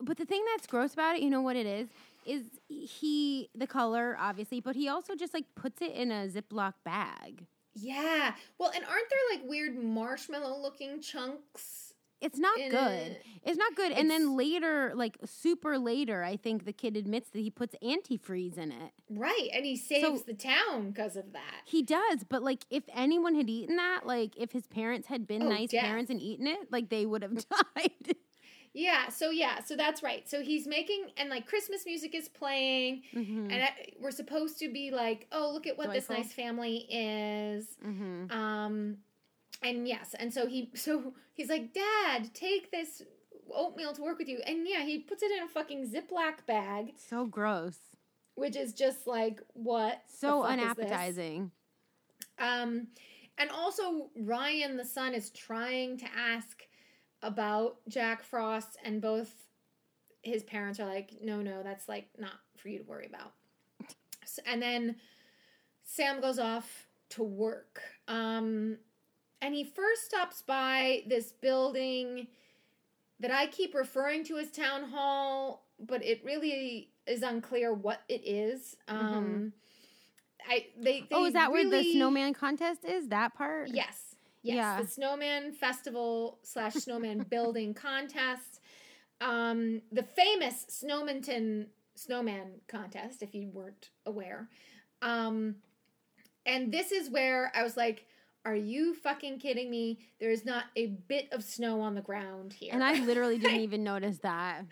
but the thing that's gross about it, you know what it is, is he the color obviously, but he also just like puts it in a Ziploc bag. Yeah. Well, and aren't there like weird marshmallow looking chunks? It's not good. it? It's not good. And then later, like super later, I think the kid admits that he puts antifreeze in it. Right. And he saves So- the town because of that. He does, but like if anyone had eaten that, like if his parents had been Oh, nice death. parents and eaten it, like they would have died. Yeah. So, yeah. So that's right. So he's making, and like Christmas music is playing. mm-hmm. And I, we're supposed to be like, oh, look at what this nice family is. mm-hmm. Um, and yes, and so he so he's like, Dad, take this oatmeal to work with you, and yeah, he puts it in a fucking Ziploc bag, So gross. which is just like what So fuck is this? unappetizing. Um, and also Ryan, the son, is trying to ask about Jack Frost, and both his parents are like, no, no, that's like not for you to worry about. S- And then Sam goes off to work. Um, and he first stops by this building that I keep referring to as town hall, but it really is unclear what it is. Um, I they, they oh, is that where the snowman contest is? That part? Yes. Yes. Yeah. The snowman festival slash snowman building contest. Um, the famous Snowmonton snowman contest, if you weren't aware. Um, and this is where I was like, are you fucking kidding me? There is not a bit of snow on the ground here. And I literally didn't even notice that.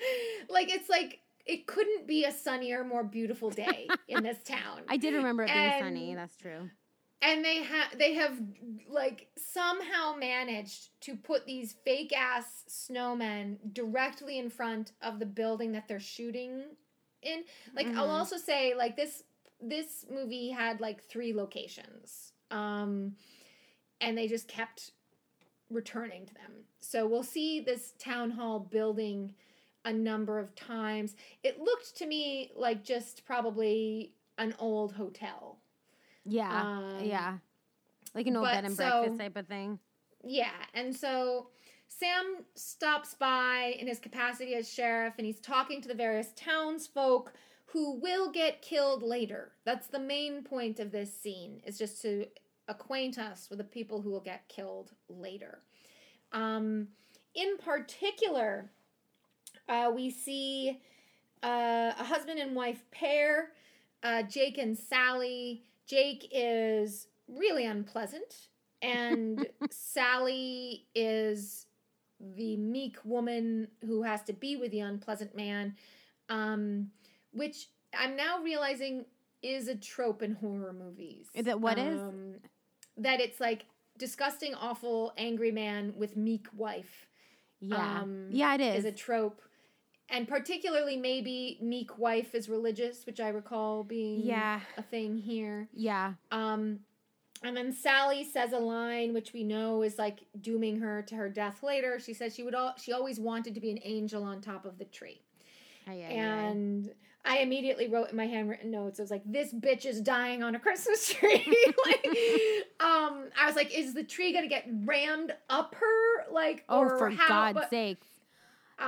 like it's like it couldn't be a sunnier, more beautiful day in this town. I did remember it being And- sunny. That's true. And they have they have like somehow managed to put these fake ass snowmen directly in front of the building that they're shooting in. Like i'll Mhm. also say like this this movie had like three locations um and they just kept returning to them. So we'll see this town hall building a number of times. It looked to me like just probably an old hotel Yeah. Um, yeah. Like an old bed and so- breakfast type of thing. Yeah, and so Sam stops by in his capacity as sheriff and he's talking to the various townsfolk who will get killed later. That's the main point of this scene, is just to acquaint us with the people who will get killed later. Um, in particular, uh, we see uh, a husband and wife pair, uh, Jake and Sally. Jake is really unpleasant, and Sally is the meek woman who has to be with the unpleasant man, um, which I'm now realizing is a trope in horror movies. Is it- what is? um, That it's like disgusting, awful, angry man with meek wife Yeah. um, yeah, it is is. a trope. And particularly, maybe meek wife is religious, which I recall being Yeah. a thing here. yeah. Um, and then Sally says a line which we know is like dooming her to her death later. She says she would all she always wanted to be an angel on top of the tree. Ay, ay, ay. and I immediately wrote in my handwritten notes, I was like, this bitch is dying on a Christmas tree. like, um, I was like, is the tree gonna get rammed up her? Like, Oh, or for how? God's But, sake.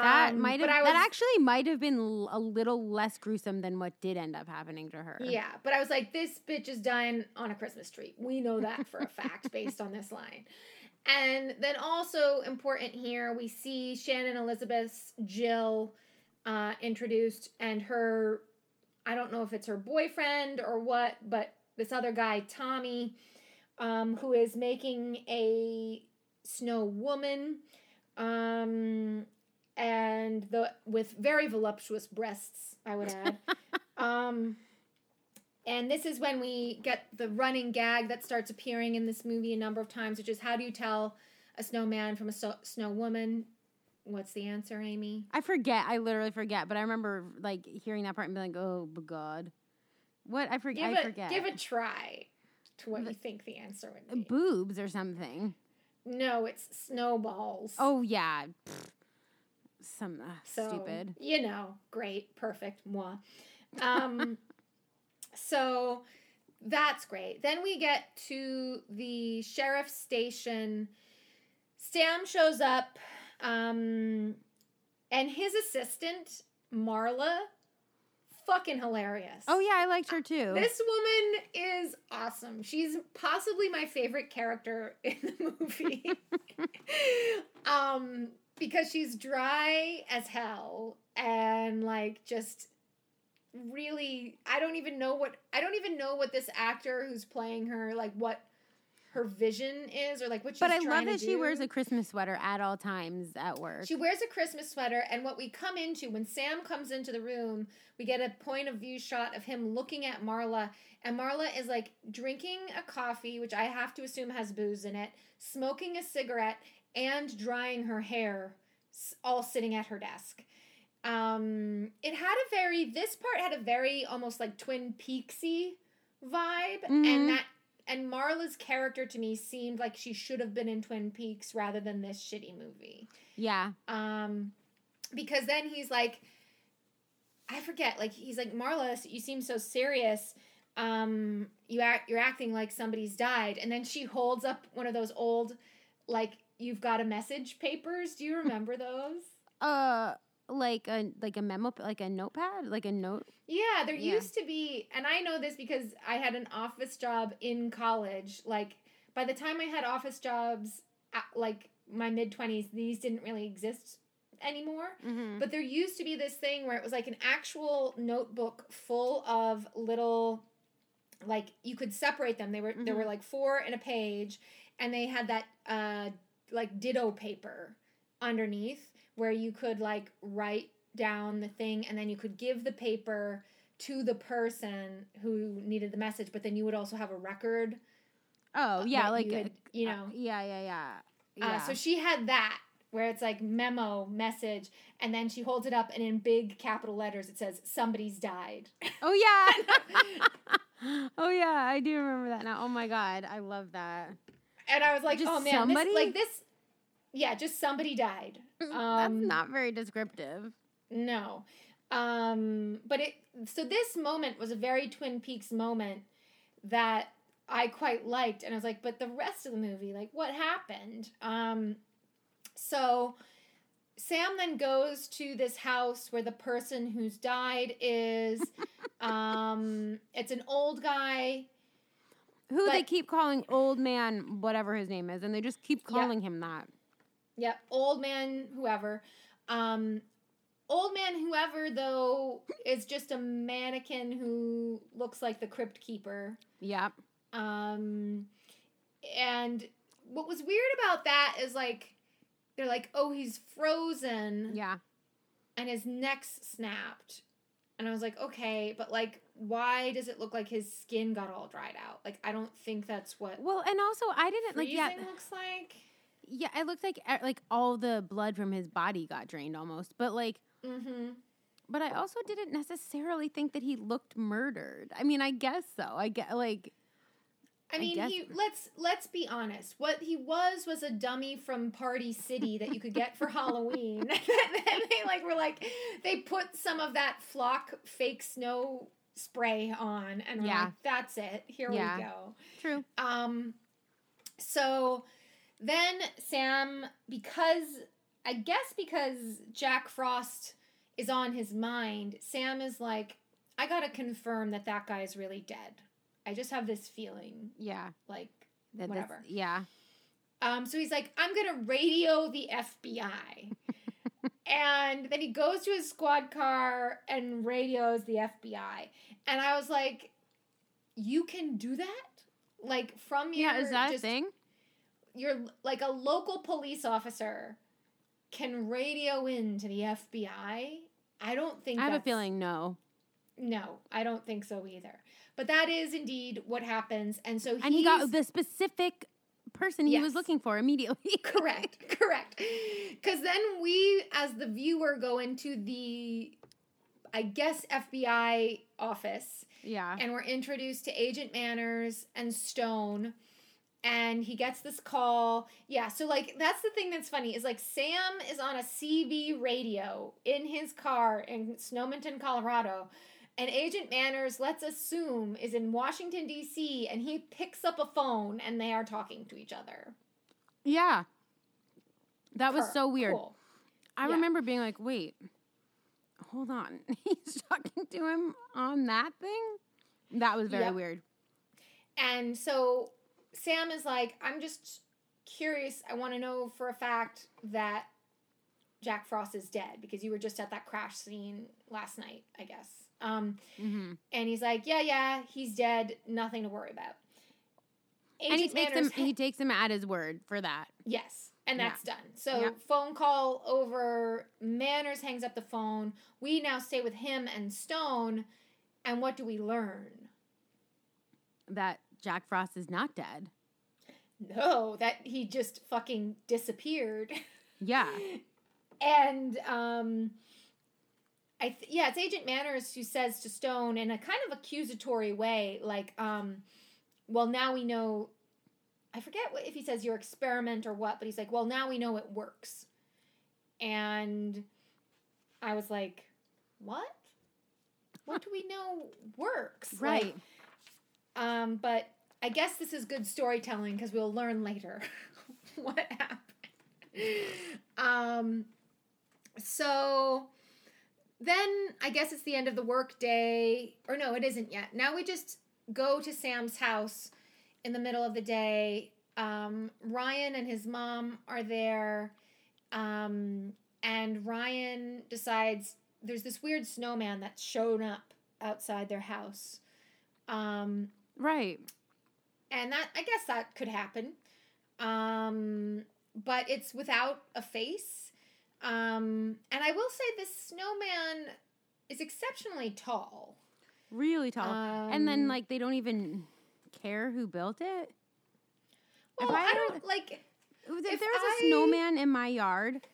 That um, might have that actually might have been a little less gruesome than what did end up happening to her. Yeah, but I was like, this bitch is dying on a Christmas tree. We know that for a fact based on this line. And then also important here, we see Shannon Elizabeth's Jill uh, introduced, and her, I don't know if it's her boyfriend or what, but this other guy, Tommy, um, who is making a snow woman. Um, and the with very voluptuous breasts, I would add. um, and this is when we get the running gag that starts appearing in this movie a number of times, which is how do you tell a snowman from a so- snow woman? What's the answer, Amy? I forget. I literally forget. But I remember like hearing that part and being like, "Oh god." What I forget. Give I forget. give a try to what you think the answer would be. boobs or something. No, it's snowballs. Oh yeah. Pfft. Some uh, so, stupid. You know, great, perfect, moi. Um, so that's great. Then we get to the sheriff's station. Sam shows up, um, and his assistant, Marla, fucking hilarious. Oh yeah, I liked her too. This woman is awesome. She's possibly my favorite character in the movie. um because she's dry as hell and like just really I don't even know what I don't even know what this actor who's playing her like what her vision is or like what she's but I love that she wears a Christmas sweater at all times at work. She wears a Christmas sweater, and what we come into when Sam comes into the room, we get a point of view shot of him looking at Marla, and Marla is like drinking a coffee, which I have to assume has booze in it, smoking a cigarette, and drying her hair, all sitting at her desk. Um, it had a very this part had a very almost like Twin Peaksy vibe, Mhm. and that and Marla's character to me seemed like she should have been in Twin Peaks rather than this shitty movie. yeah. Um, because then he's like, I forget, like he's like Marla, you seem so serious. Um, you act, you're acting like somebody's died, and then she holds up one of those old, like you've got a message papers. Do you remember those? Uh like a like a memo like a notepad like a note Yeah, there Yeah. used to be, and I know this because I had an office job in college. Like by the time I had office jobs, at, like my mid twenties, these didn't really exist anymore. mm-hmm. But there used to be this thing where it was like an actual notebook full of little like you could separate them. They were there were like four in a page and they had that uh like ditto paper underneath where you could like write down the thing and then you could give the paper to the person who needed the message but then you would also have a record oh yeah like you, a- you know. uh, yeah yeah yeah uh, yeah. so she had that where it's like memo message and then she holds it up and in big capital letters it says somebody's died. Oh yeah. Oh yeah i do remember that now. Oh my god i love that. And i was like Just oh man somebody? this like this yeah just somebody died. That's um not very descriptive. No. Um but it so this moment was a very twin peaks moment that i quite liked and i was like but the rest of the movie like what happened? Um so sam then goes to this house where the person who's died is. Um it's an old guy. Who they keep calling old man whatever his name is and they just keep Yeah. calling him that Yep, old man, whoever. Um, old man, whoever though is just a mannequin who looks like the crypt keeper. yep Um, and what was weird about that is like they're like, oh, he's frozen yeah and his neck's snapped. And I was like, okay, but like, why does it look like his skin got all dried out? Like, I don't think that's what well and also i didn't like yeah looks like. Yeah it looked like uh, like all the blood from his body got drained almost but like Mm-hmm. But I also didn't necessarily think that he looked murdered. I mean, I guess so. I get like I I mean, guess- he let's let's be honest. What he was was a dummy from Party City that you could get for Halloween. and they like were like they put some of that flock fake snow spray on and were Yeah. like, that's it. Here Yeah. we go. true. Um so then Sam because I guess because Jack Frost is on his mind, Sam is like I got to confirm that that guy's really dead. I just have this feeling Yeah. like That, whatever. Yeah. Um, so he's like, I'm gonna radio the FBI. and then he goes to his squad car and radios the FBI. And I was like, You can do that? Like from your Yeah. Is that just, a thing? You're like a local police officer can radio in to the FBI. I don't think I have a feeling no. No, I don't think so either. But that is indeed what happens. And so And he got the specific person he was looking for immediately. correct, correct. Because then we, as the viewer, go into the, I guess, FBI office yeah. and we're introduced to Agent Manners and Stone. And he gets this call. Yeah, so like that's the thing that's funny is like Sam is on a CB radio in his car in Snowmonton, Colorado. And Agent Manners, let's assume, is in Washington, D.C., and he picks up a phone and they are talking to each other. yeah. That was so weird. cool. I Yeah. remember being like, wait, hold on. He's talking to him on that thing? That was very Yep. weird. And so Sam is like, I'm just curious. I want to know for a fact that Jack Frost is dead because you were just at that crash scene last night, I guess. Um, hmm and he's like, Yeah, yeah, he's dead. Nothing to worry about. And he takes Manners him he takes him at his word for that. Yes, and Yeah. that's done. So Yeah. phone call over. Manners hangs up the phone. We now stay with him and Stone. And what do we learn? That Jack Frost is not dead. No, that he just fucking disappeared. Yeah. and um I th- yeah, it's Agent Manners who says to Stone in a kind of accusatory way, like, um, well, now we know. I forget what, if he says your experiment or what, but he's like, well, now we know it works. And I was like, what? What do we know works? Right. Like, um, but I guess this is good storytelling because we'll learn later what happened. Um, so then I guess it's the end of the work day. Or no, it isn't yet. Now we just go to Sam's house in the middle of the day. Um, Ryan and his mom are there. Um, and Ryan decides there's this weird snowman that's shown up outside their house. Um, right. and that I guess that could happen. Um, but it's without a face. Um, and I will say this snowman is exceptionally tall. Really tall. and then Um, like they don't even care who built it. If Well, I I, don't like. If, If there was I- a snowman in my yard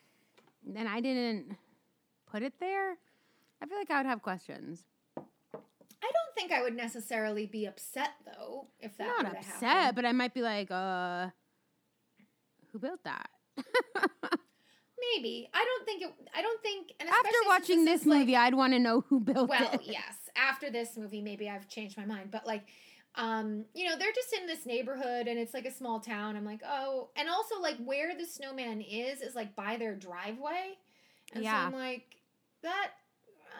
and I didn't put it there, I feel like I would have questions. Don't think I would necessarily be upset though if that Not upset, happen. but I might be like, uh, who built that? maybe I don't think it. I don't think. And After watching this is, like- movie, I'd want to know who built well, it. Well, yes. After this movie, maybe I've changed my mind. But like, um, you know, they're just in this neighborhood and it's like a small town. I'm like, oh, and also like where the snowman is is like by their driveway, and Yeah. so I'm like, that.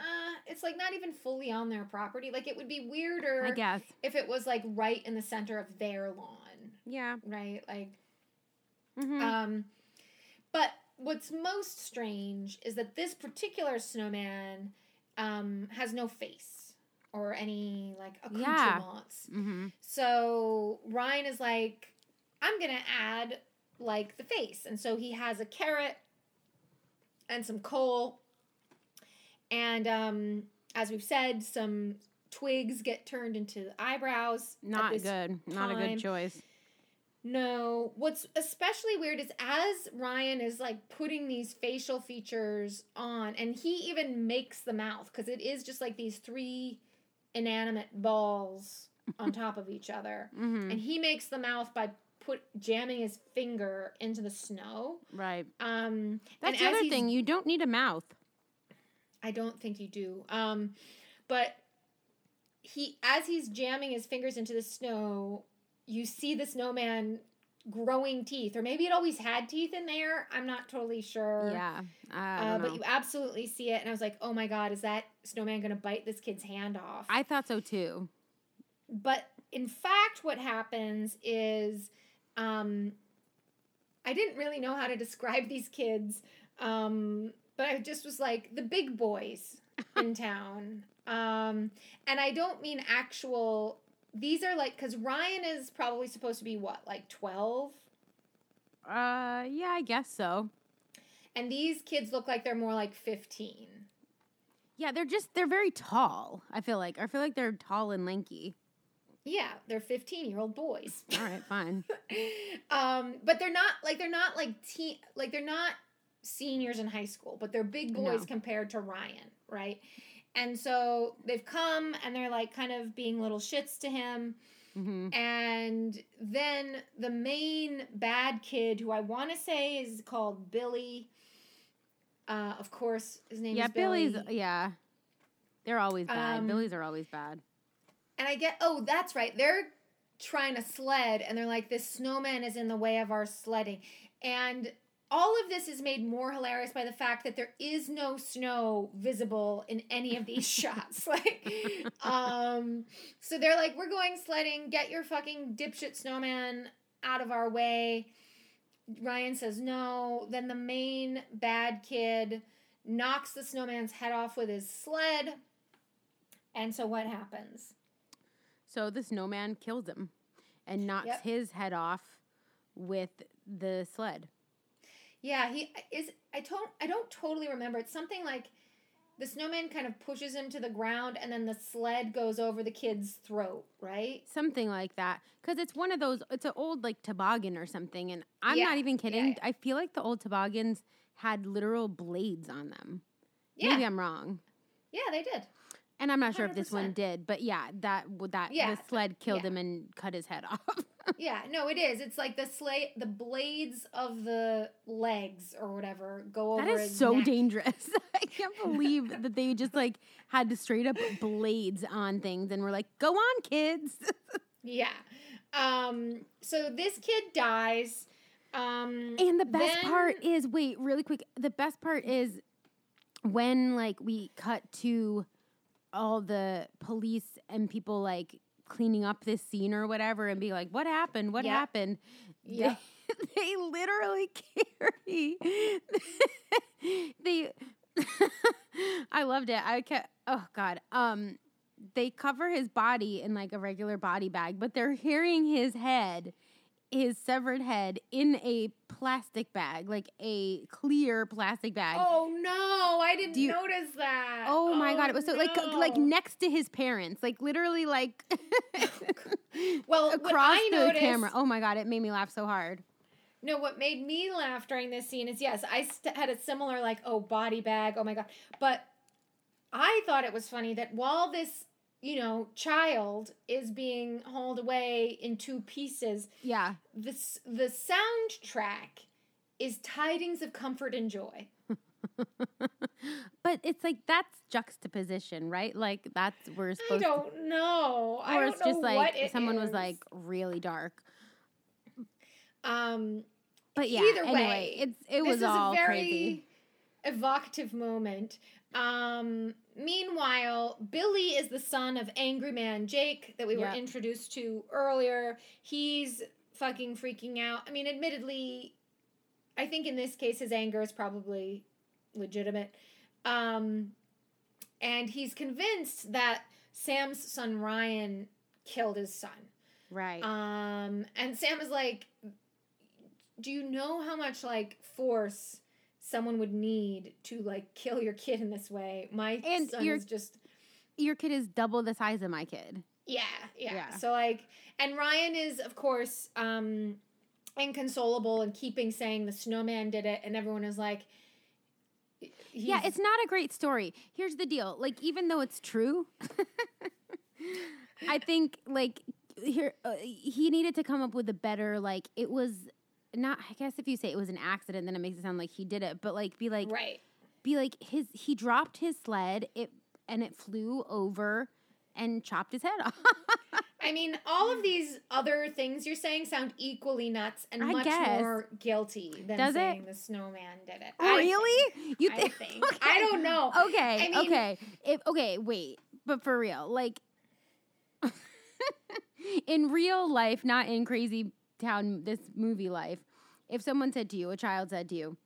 Uh, it's like not even fully on their property. Like it would be weirder I guess. if it was like right in the center of their lawn, Yeah. right? Like hmm um, but what's most strange is that this particular snowman um, has no face or any like Yeah. accoutrements. hmm So Ryan is like, I'm gonna add like the face, and so he has a carrot and some coal, and um, as we've said, some twigs get turned into eyebrows. Not good. Not a good choice. no, what's especially weird is as Ryan is like putting these facial features on, and he even makes the mouth because it is just like these three inanimate balls on top of each other, hmm and he makes the mouth by put jamming his finger into the snow. Right. Um, That's the other thing. You don't need a mouth. I don't think you do. Um, but he, as he's jamming his fingers into the snow, you see the snowman growing teeth, or maybe it always had teeth in there. I'm not totally sure. Yeah. Uh, but you absolutely see it, and I was like, "Oh my god, is that snowman going to bite this kid's hand off?" I thought so too. but in fact, what happens is, um, I didn't really know how to describe these kids, um, but I just was like the big boys in town, um, and I don't mean actual. These are like because Ryan is probably supposed to be what, like twelve, Uh, yeah, I guess so. and these kids look like they're more like fifteen. Yeah, they're just they're very tall. I feel like I feel like they're tall and lanky. Yeah, they're 15 year old boys. All right, fine. um, but they're not like they're not like teen like they're not seniors in high school, but they're big boys No. compared to Ryan, right? And so they've come and they're like kind of being little shits to him. hmm And then the main bad kid, who I want to say is called Billy. Uh, of course, his name Yeah, is Billy. Billy's. Yeah, they're always bad. Um, Billy's are always bad. And I get, oh, that's right. They're trying to sled, and they're like, this snowman is in the way of our sledding. And all of this is made more hilarious by the fact that there is no snow visible in any of these shots. Like, um, so they're like, we're going sledding. Get your fucking dipshit snowman out of our way. Ryan says no. Then the main bad kid knocks the snowman's head off with his sled. And so what happens? So the snowman kills him and knocks Yep. his head off with the sled. Yeah, he is. I don't. I don't totally remember. It's something like the snowman kind of pushes him to the ground, and then the sled goes over the kid's throat. Right? Something like that. Because it's one of those, it's an old like toboggan or something. And I'm Yeah, not even kidding. yeah. I feel like the old toboggans had literal blades on them. Yeah. Maybe I'm wrong. Yeah, they did. And I'm not sure if this one did, but yeah, that would that Yeah, the sled killed yeah. him and cut his head off. Yeah, no, it is. It's like the slate, the blades of the legs or whatever go over. that is so neck. dangerous. I can't believe that they just like had to straight up blades on things and were like, "Go on, kids." Yeah. Um. So this kid dies. Um. And the best then- part is wait, really quick. The best part is when like we cut to all the police and people like cleaning up this scene or whatever and be like, "What happened? What Yep. happened?" Yep. They, they literally carry they I loved it. I kept oh god. Um they cover his body in like a regular body bag, but they're carrying his head, his severed head in a plastic bag, like a clear plastic bag. Oh no! I didn't you- notice that. Oh my god, it was so like oh, like next to his parents, like literally like Well, across the noticed, camera. Oh my god, it made me laugh so hard. No, what made me laugh during this scene is yes, I st- had a similar like oh body bag, oh my god, but I thought it was funny that while this you know child is being hauled away in two pieces, Yeah. this the soundtrack is tidings of comfort and joy. But it's like that's juxtaposition, right? Like that's we're supposed to don't know. I or don't it's just like someone was like really dark. um But yeah, Either anyway, way, it's it this was is all a very crazy. evocative moment. Um, meanwhile, Billy is the son of Angry Man Jake that we were Yep. introduced to earlier. He's fucking freaking out. I mean, admittedly, I think in this case his anger is probably legitimate. Um, and he's convinced that Sam's son Ryan killed his son. Right. Um, and Sam is like, "Do you know how much like force someone would need to like kill your kid in this way? My And son you're- is just Your kid is double the size of my kid. yeah, yeah, Yeah. So like, and Ryan is of course um inconsolable and keeping saying the snowman did it, and everyone is like." yeah, it's not a great story. Here's the deal. Like even though it's true, I think like here uh, he needed to come up with a better like it was not I guess if you say it was an accident then it makes it sound like he did it, but like be like right. be like his he dropped his sled it and it flew over and chopped his head off. I mean, all of these other things you're saying sound equally nuts and I much guess. more guilty than Does it? saying the snowman did it. I really? think. you I thi- think. I don't know. Okay, I mean- okay. If okay, wait. But for real, like in real life, not in crazy town this movie life, if someone said to you, a child said to you,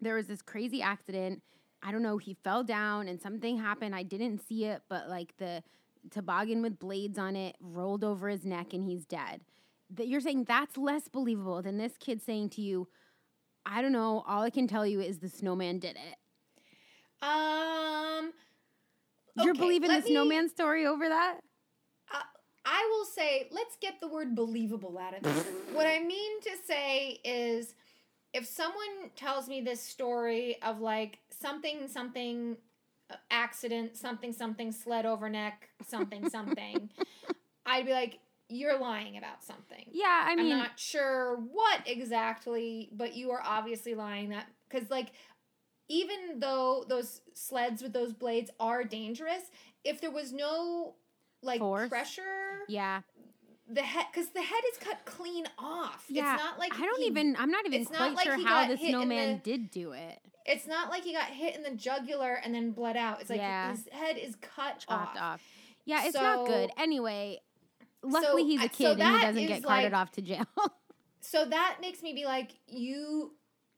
there was this crazy accident, I don't know, he fell down and something happened, I didn't see it, but like the toboggan with blades on it rolled over his neck and he's dead. That you're saying that's less believable than this kid saying to you, I don't know, all I can tell you is the snowman did it. Um, You're okay, believing the me- snowman story over that? I will say, let's get the word believable out of this. what I mean to say is if someone tells me this story of like something, something, uh, accident, something, something, sled over neck, something, something, I'd be like, you're lying about something. Yeah, I mean, I'm not sure what exactly, but you are obviously lying that because like even though those sleds with those blades are dangerous, if there was no like pressure, yeah, the head because the head is cut clean off. yeah. It's not like I don't he- even. I'm not even it's not quite like sure how the snowman the- did do it. It's not like he got hit in the jugular and then bled out. It's like Yeah. his head is cut Chopped off. off. Yeah, it's not good. Anyway, luckily he's I- a so kid and he doesn't get carted like- off to jail. So that makes me be like, you.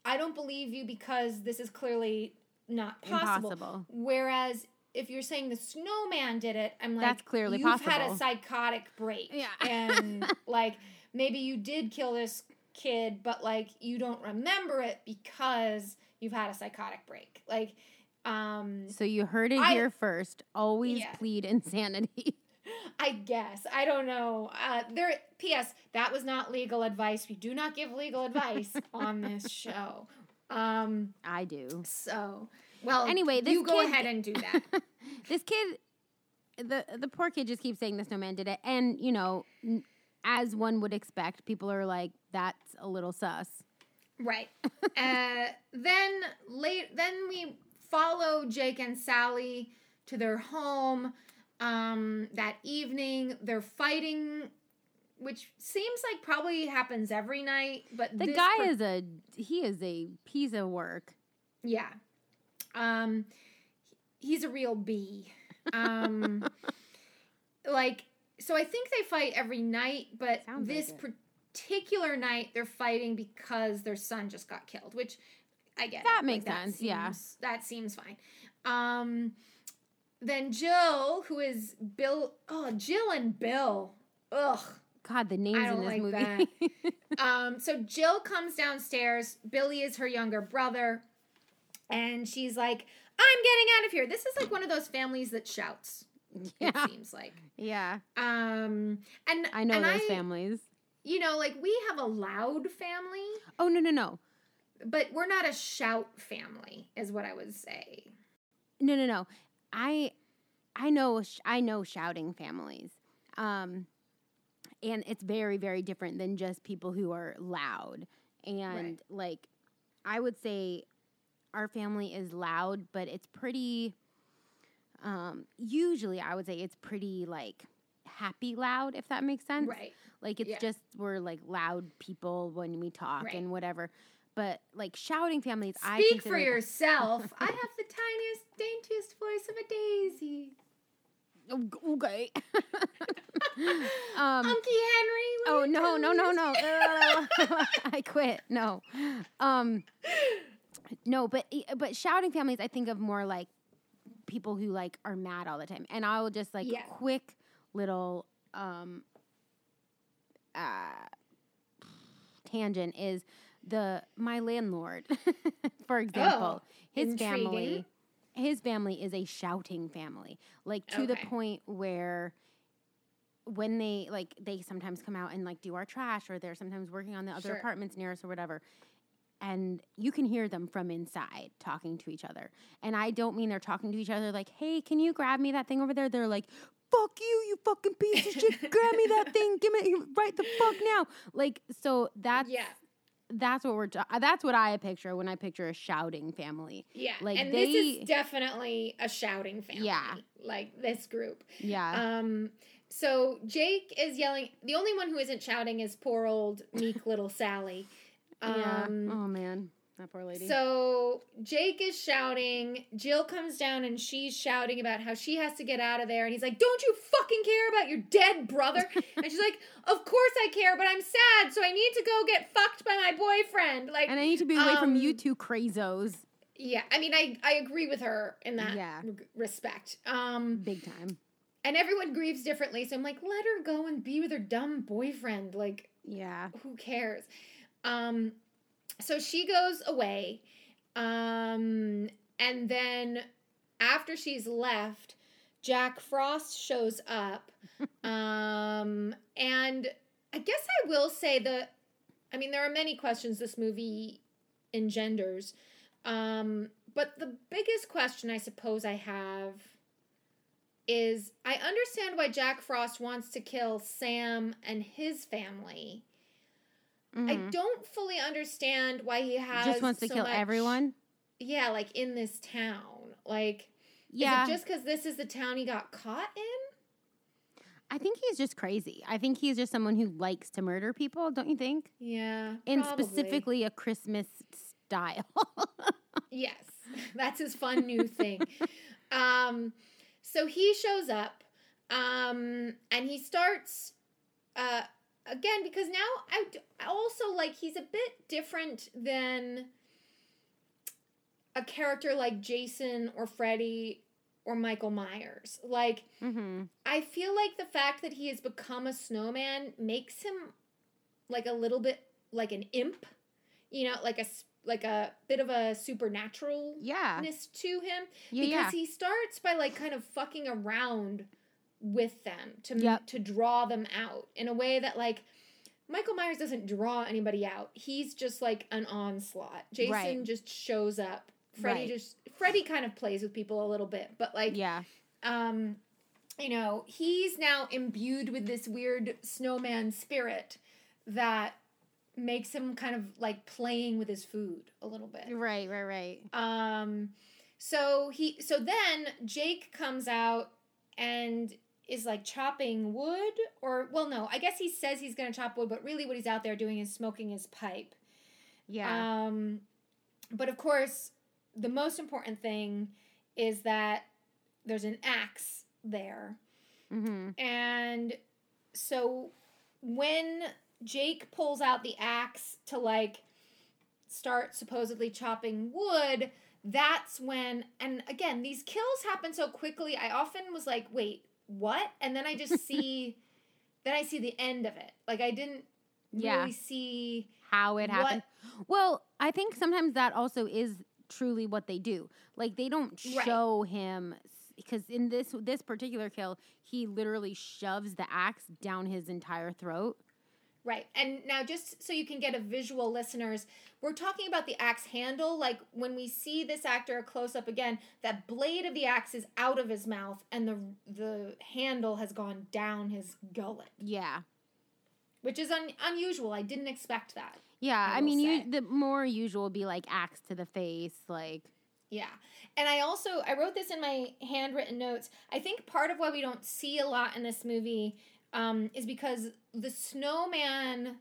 I don't believe you because this is clearly not possible. Impossible. Whereas if you're saying the snowman did it, I'm like, That's clearly you've had a psychotic break. Yeah. and like maybe you did kill this kid, but like you don't remember it because you've had a psychotic break. Like, um, So you heard it I- here first. Always Yeah. plead insanity. I guess I don't know. Uh, there. P.S. That was not legal advice. We do not give legal advice on this show. Um. I do. So, well, Anyway, this you go kid- ahead and do that. this kid, the the poor kid, just keeps saying the snowman did it, and you know, as one would expect, people are like, "That's a little sus." Right. uh, then late. Then we follow Jake and Sally to their home. Um, that evening, they're fighting, which seems like probably happens every night. But The guy par- is a he is a piece of work. yeah. Um, he's a real bee. Um, like so, I think they fight every night, but Sounds this it. particular night they're fighting because their son just got killed, which I get. That it. makes sense, yeah. seems- that seems fine. Um, then Jill, who is Bill. Oh, Jill and Bill. Ugh. God, the names in this like movie. Um, so Jill comes downstairs. Billy is her younger brother, and she's like, "I'm getting out of here." This is like one of those families that shouts. yeah, It seems like. yeah. Um, and I know and those I- families. You know, like we have a loud family, Oh no, no, no, but we're not a shout family, is what I would say. no, no, no. I, I know, I know shouting families. Um, and it's very, very different than just people who are loud. And Right. like, I would say, our family is loud, but it's pretty. Um, usually, I would say it's pretty like happy loud, if that makes sense. Right. Like it's Yeah. just we're like loud people when we talk Right. and whatever. But like shouting families, I Speak for yourself. I have the tiniest, daintiest voice of a daisy. Okay. um, Unky Henry. oh no tell no no no! I quit. No. Um, no, but but shouting families, I think of more like people who like are mad all the time, and I will just like Yeah. quick little um uh tangent is the my landlord, for example, his family. Oh. His family is a shouting family, like to the point where when they like they sometimes come out and like do our trash or they're sometimes working on the other Sure. apartments near us or whatever and you can hear them from inside talking to each other and i don't mean they're talking to each other like hey can you grab me that thing over there they're like fuck you you fucking piece of shit grab me that thing give me right the fuck now like so that's Yeah. that's what we're that's what i picture when i picture a shouting family Yeah, Like, and they- this is definitely a shouting family. Yeah. like this group. yeah Um, so Jake is yelling. The only one who isn't shouting is poor old meek little Sally. Yeah Um, oh man that poor lady So Jake is shouting. Jill comes down and she's shouting about how she has to get out of there. And he's like, Don't you fucking care about your dead brother? and she's like, Of course I care, but I'm sad, so I need to go get fucked by my boyfriend. Like, and i need to be away from you um, two crazos yeah, I mean, I, I agree with her in that Yeah. reg- respect. Um, big time and everyone grieves differently. So I'm like, let her go and be with her dumb boyfriend. Like, yeah who cares? Um, so she goes away. Um, and then after she's left, Jack Frost shows up. um, and I guess I will say the, I mean, there are many questions this movie engenders. Um, but the biggest question I suppose I have is I understand why Jack Frost wants to kill Sam and his family. I Mhm. don't fully understand why he has just wants to so kill much- everyone. Yeah, like in this town. Like Yeah, is it just because this is the town he got caught in? I think he's just crazy. I think he's just someone who likes to murder people. Don't you think? Yeah. In probably. specifically a Christmas style. Yes. That's his fun new thing. um so he shows up um and he starts uh again because now I also like he's a bit different than a character like Jason or Freddy or Michael Myers. Like mm-hmm. I feel like the fact that he has become a snowman makes him like a little bit like an imp, you know, like a s- like a bit of a supernaturalness Yeah. to him Yeah. because yeah. he starts by like kind of fucking around with them to Yep. to draw them out in a way that like Michael Myers doesn't draw anybody out. He's just like an onslaught. Jason Right. just shows up. Freddy Right. just Freddy kind of plays with people a little bit, but like yeah. um you know he's now imbued with this weird snowman spirit that makes him kind of like playing with his food a little bit Right. Right. Right. um so he so then jake comes out and is like chopping wood or well no i guess he says he's gonna chop wood but really what he's out there doing is smoking his pipe Yeah. um, but of course, the most important thing is that there's an axe there. mm-hmm. And so when Jake pulls out the axe to like start supposedly chopping wood, that's when, and again, these kills happen so quickly. I often was like, wait, what? And then I just see, then I see the end of it. Like I didn't Yeah. really see. How it What- happened. Well, I think sometimes that also is truly what they do. Like they don't Right. show him because in this this particular kill, he literally shoves the axe down his entire throat. Right. And now, just so you can get a visual, listeners, we're talking about the axe handle. Like when we see this actor close up again, that blade of the axe is out of his mouth and the the handle has gone down his gullet, Yeah. which is un- unusual. I didn't expect that. Yeah, I I, mean, you, the more usual would be like axe to the face, like Yeah. And I also I wrote this in my handwritten notes. I think part of why we don't see a lot in this movie um, is because the snowman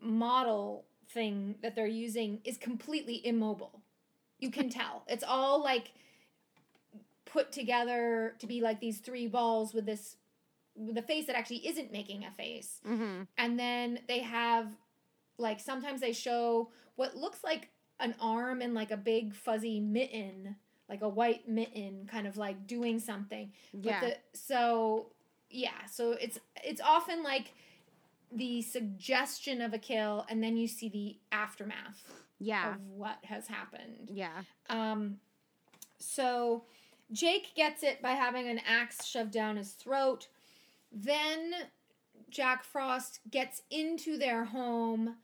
model thing that they're using is completely immobile. You can tell. It's all like put together to be like these three balls with this with a face that actually isn't making a face mm-hmm. and then they have like sometimes they show what looks like an arm and like a big fuzzy mitten like a white mitten kind of like doing something yeah, but the so yeah so it's it's often like the suggestion of a kill and then you see the aftermath yeah, of what has happened. Yeah, um, so Jake gets it by having an axe shoved down his throat. Then Jack Frost gets into their home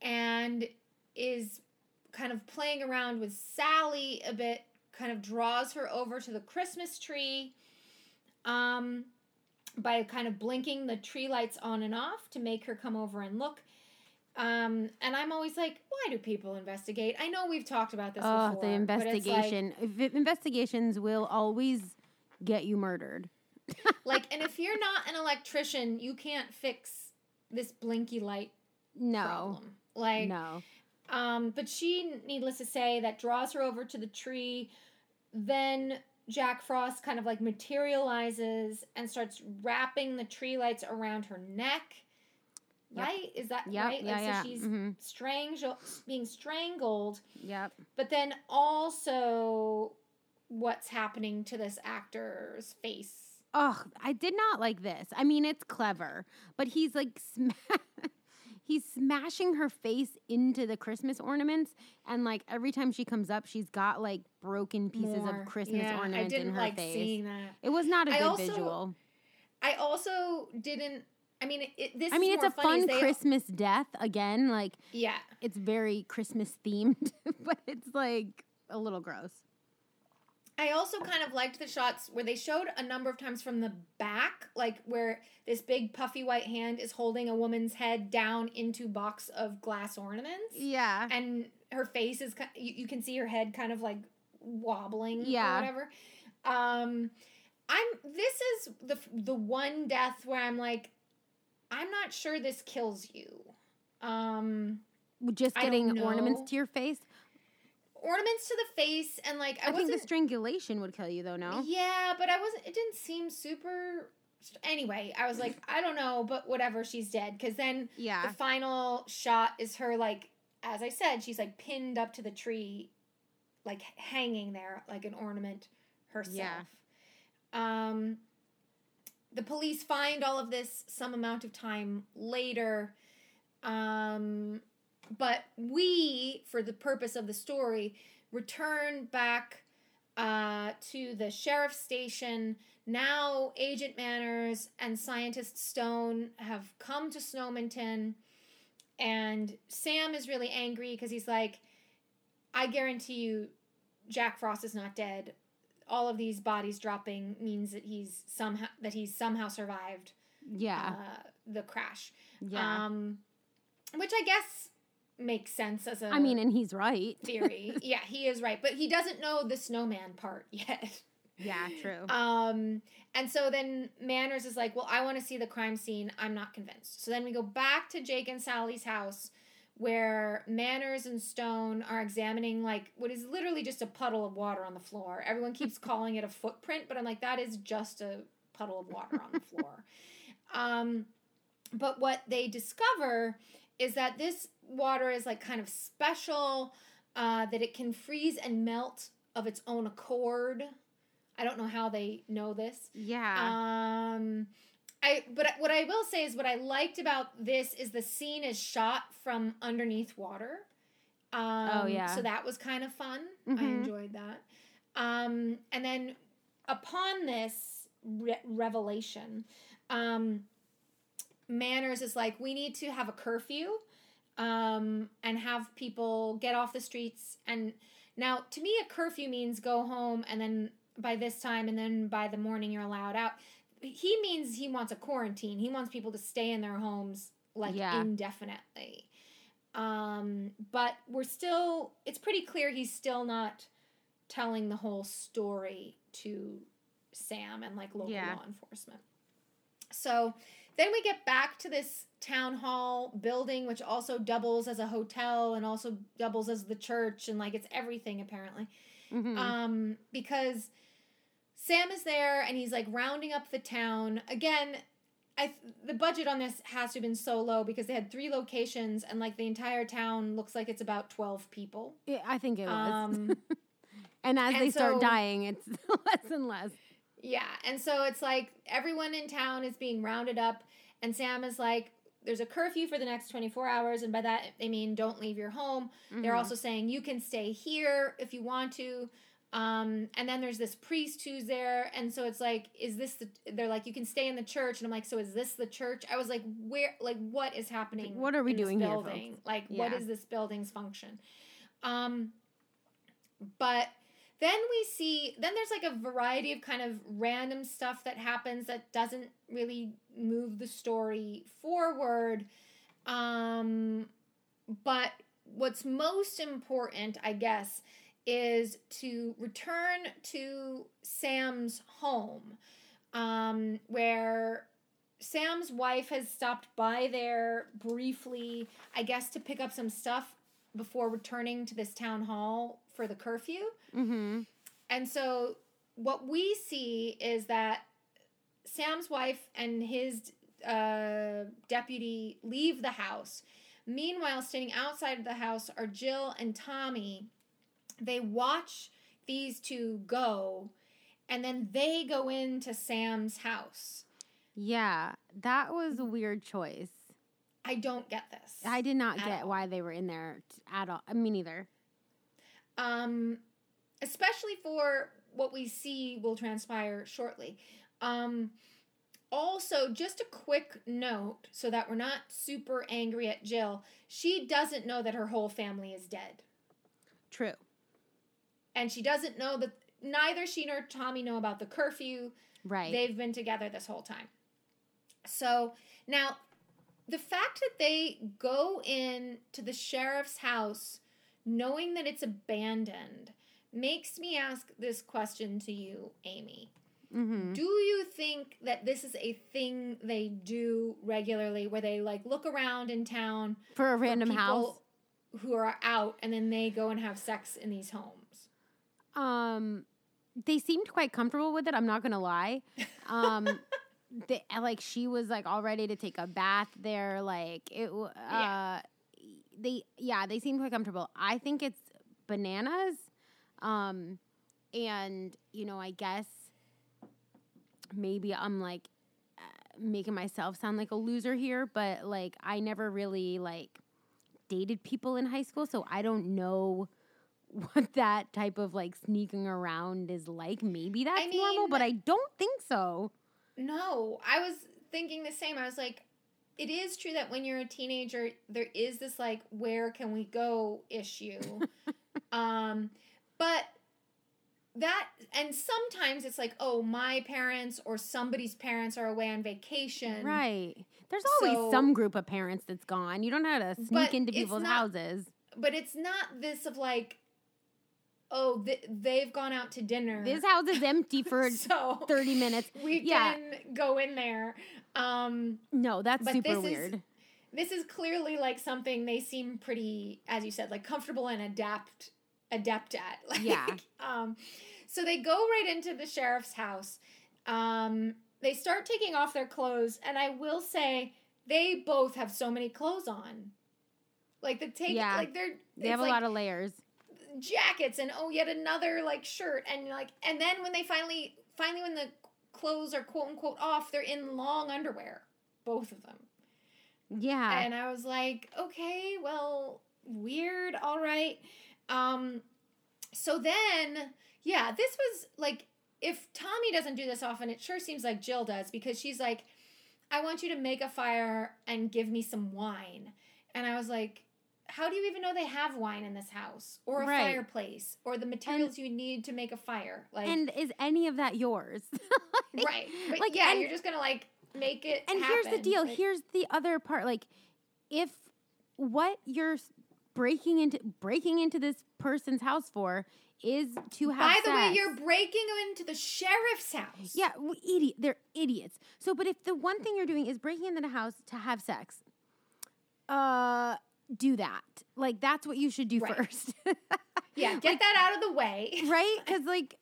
and is kind of playing around with Sally a bit, kind of draws her over to the Christmas tree. Um, by kind of blinking the tree lights on and off to make her come over and look. Um, and I'm always like, why do people investigate? I know we've talked about this Oh, before. the it's like- investigation. Investigations will always get you murdered. Like, and if you're not an electrician, you can't fix this blinky light No, problem. Like, no, um, but she, needless to say, that draws her over to the tree. Then Jack Frost kind of like materializes and starts wrapping the tree lights around her neck. Yep. Right? Is that Yep, right? yeah, like, yeah, so she's mhm. strangle- being strangled. yep, But then also, what's happening to this actor's face? Oh, I did not like this. I mean, it's clever, but he's like, sma- he's smashing her face into the Christmas ornaments, and like every time she comes up, she's got like broken pieces More. of Christmas Yeah, ornaments I didn't in her like face. seeing that. It was not a I good also- visual. I also didn't. I mean, it, this. I mean, is it's a fun Christmas death again. Like Yeah, it's very Christmas themed, but it's like a little gross. I also kind of liked the shots where they showed a number of times from the back, like where this big puffy white hand is holding a woman's head down into box of glass ornaments, Yeah. and her face is you, you can see her head kind of like wobbling Yeah. or whatever. Um, I'm this is the the one death where I'm like, I'm not sure this kills you. Um, Just getting ornaments to your face. Ornaments to the face and like I, I, think the strangulation would kill you, though. No. Yeah, but I wasn't. It didn't seem super. Anyway, I was like, I don't know, but whatever. She's dead. Because then Yeah. the final shot is her like, as I said, she's like pinned up to the tree, like hanging there like an ornament herself. Yeah. Um. The police find all of this some amount of time later. Um, but we, for the purpose of the story, return back uh, to the sheriff's station. Now, Agent Manners and Scientist Stone have come to Snowmonton, and Sam is really angry because he's like, I guarantee you, Jack Frost is not dead. All of these bodies dropping means that he's somehow that he's somehow survived Yeah. uh, the crash. yeah. Um, which I guess makes sense as a I mean, and he's right. theory. yeah, he is right, but he doesn't know the snowman part yet. Yeah. True. Um, and so then Manners is like, "Well, I want to see the crime scene. I'm not convinced." So then we go back to Jake and Sally's house, where Manners and Stone are examining like what is literally just a puddle of water on the floor. Everyone keeps calling it a footprint, but I'm like, that is just a puddle of water on the floor. Um, but what they discover is that this water is like kind of special, uh, that it can freeze and melt of its own accord. I don't know how they know this. yeah. Um, I but what I will say is what I liked about this is the scene is shot from underneath water. Um, Oh, yeah. So that was kind of fun. I Mhm. enjoyed that. Um, and then upon this re- revelation, um, Manners is like, we need to have a curfew um, and have people get off the streets. And now, to me, a curfew means go home and then by this time, and then by the morning, you're allowed out. He means he wants a quarantine. He wants people to stay in their homes like Yeah. indefinitely. Um, but we're still, it's pretty clear he's still not telling the whole story to Sam and like local Yeah. law enforcement. So then we get back to this town hall building, which also doubles as a hotel and also doubles as the church, and like it's everything apparently. Mhm. Um, because Sam is there and he's like rounding up the town again. I th- the budget on this has to have been so low because they had three locations and like the entire town looks like it's about twelve people. Yeah, I think it was. Um, and as and they start dying, it's less and less. Yeah, and so it's like everyone in town is being rounded up, and Sam is like, "There's a curfew for the next 24 hours," and by that they mean don't leave your home. They're Mhm. also saying you can stay here if you want to. Um, and then there's this priest who's there, and so it's like, is this the? They're like, you can stay in the church, and I'm like, so is this the church? I was like, where? Like, what is happening? What are we doing here, folks? Like, what Yeah. is this building's function? Um, but then we see then there's like a variety of kind of random stuff that happens that doesn't really move the story forward. Um but what's most important i guess is to return to sam's home um where sam's wife has stopped by there briefly i guess to pick up some stuff before returning to this town hall for the curfew Mm-hmm. and so what we see is that Sam's wife and his uh, deputy leave the house. Meanwhile, standing outside of the house are Jill and Tommy. They watch these two go, and then they go into Sam's house. Yeah, that was a weird choice. I don't get this. I did not get all. why they were in there at all. I mean, neither. Um, especially for what we see will transpire shortly. Um, also, just a quick note so that we're not super angry at Jill. She doesn't know that her whole family is dead. True. And she doesn't know that neither she nor Tommy know about the curfew. Right. They've been together this whole time. So now, the fact that they go in to the sheriff's house knowing that it's abandoned makes me ask this question to you, Amy. mm-hmm. Do you think that this is a thing they do regularly where they like look around in town For a random people house. who are out and then they go and have sex in these homes? Um, they seemed quite comfortable with it. I'm not gonna lie. Um, they, like she was like all ready to take a bath there. Like it. Uh, Yeah. They yeah they seem quite comfortable. I think it's bananas. Um, and you know I guess maybe I'm like uh, making myself sound like a loser here, but like I never really like dated people in high school, so I don't know what that type of like sneaking around is like. Maybe that's normal, mean- but I don't think so. No, I was thinking the same. I was like, it is true that when you're a teenager, there is this like, where can we go issue. um, but that, and sometimes it's like, oh, my parents or somebody's parents are away on vacation. Right. There's always So- some group of parents that's gone. You don't know how to sneak into people's not- houses. But it's not this of like, oh, th- they've gone out to dinner. This house is empty for so 30 minutes. we Yeah. can go in there. Um, No, that's But super this is- weird. this is clearly like something they seem pretty as you said like comfortable and adapt adept at like, Yeah. um so they go right into the sheriff's house um they start taking off their clothes and i will say they both have so many clothes on like the take Yeah. like they're They have a lot of layers. jackets and oh yet another like shirt and like and then when they finally finally when the clothes are quote unquote off they're in long underwear both of them Yeah. and I was like, okay, well, weird, all right. Um, so then, yeah, this was like, if Tommy doesn't do this often, it sure seems like Jill does because she's like, I want you to make a fire and give me some wine. And I was like, how do you even know they have wine in this house or a Right. fireplace or the materials you need to make a fire? Like, and is any of that yours? right. But like, yeah, and- you're just going to like make it And here's the deal. Like, here's the other part. Like, if what you're breaking into breaking into this person's house for is to have sex. By the way, you're breaking into the sheriff's house. yeah, idiot. They're idiots. So, but if the one thing you're doing is breaking into the house to have sex, uh, do that. Like that's what you should do Right. first, Yeah, get that out of the way. right? Because like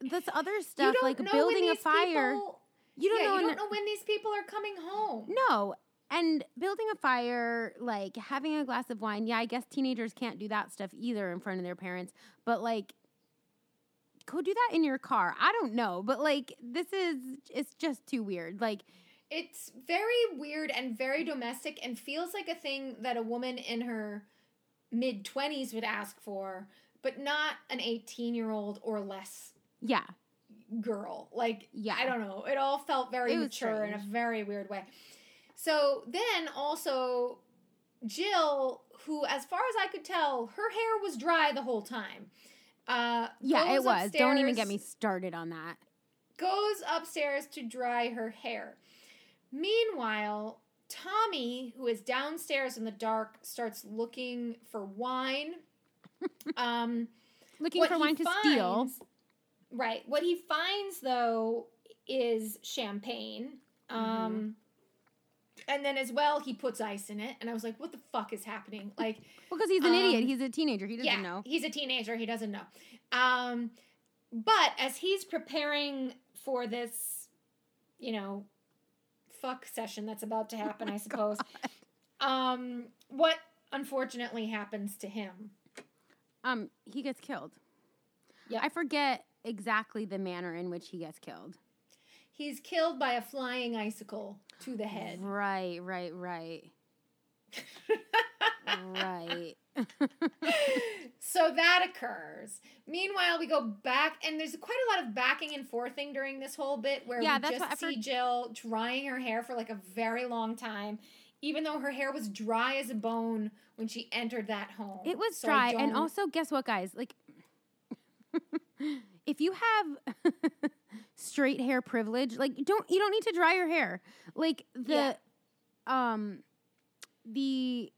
this other stuff, like building a fire, people- you don't yeah, know. you don't know when these people are coming home. No. And building a fire, like having a glass of wine, yeah, I guess teenagers can't do that stuff either in front of their parents, but like go do that in your car. I don't know, but like this is it's just too weird. Like It's very weird and very domestic and feels like a thing that a woman in her mid 20s would ask for, but not an 18 year old or less yeah. girl. Like, Yeah. I don't know. It all felt very mature in a very weird way. So then also, Jill, who, as far as I could tell, her hair was dry the whole time. Uh, Yeah, it was. Don't even get me started on that. goes upstairs to dry her hair. Meanwhile, Tommy, who is downstairs in the dark, starts looking for wine. Um, Looking for wine to steal. Right. What he finds though is champagne. Mm-hmm. Um and then as well he puts ice in it and I was like what the fuck is happening? Like Because he's an idiot. Um, He's a teenager. He doesn't yeah, know. He's a teenager, he doesn't know. Um but as he's preparing for this you know fuck session that's about to Oh happen, I suppose. Um what unfortunately happens to him? Um, he gets killed. Yeah, I forget exactly the manner in which he gets killed. He's killed by a flying icicle to the head. Right, right, right. right. so that occurs. Meanwhile, we go back, and there's quite a lot of backing and forthing during this whole bit where Yeah, we just see Jill drying her hair for like a very long time, even though her hair was dry as a bone when she entered that home. It was So dry, and also guess what, guys? Like, if you have straight hair privilege, like don't you don't need to dry your hair. Like the, um, the,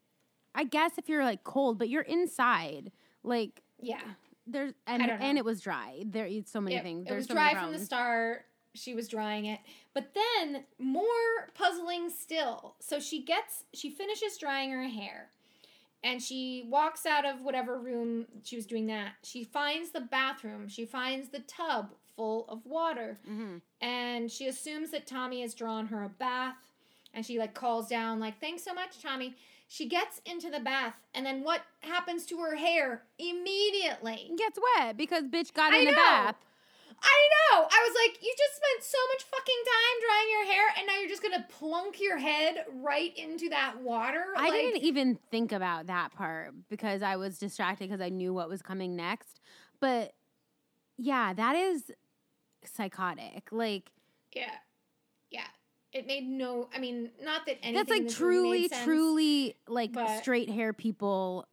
I guess if you're like cold, but you're inside, like yeah, there's and and it was dry. There, it's so many it, things. it There's was so dry from the start. She was drying it, but then more puzzling still. So she gets, she finishes drying her hair, and she walks out of whatever room she was doing that. She finds the bathroom. She finds the tub full of water, Mhm. and she assumes that Tommy has drawn her a bath, and she like calls down like, "Thanks so much, Tommy." She gets into the bath, and then what happens to her hair immediately? It gets wet because bitch got I in the bath. I know. I was like, you just spent so much fucking time drying your hair, and now you're just gonna plunk your head right into that water. I Like, didn't even think about that part because I was distracted because I knew what was coming next. But yeah, that is psychotic. Like yeah. It made no. I mean, not that anything. that's like truly, sense. truly like straight hair people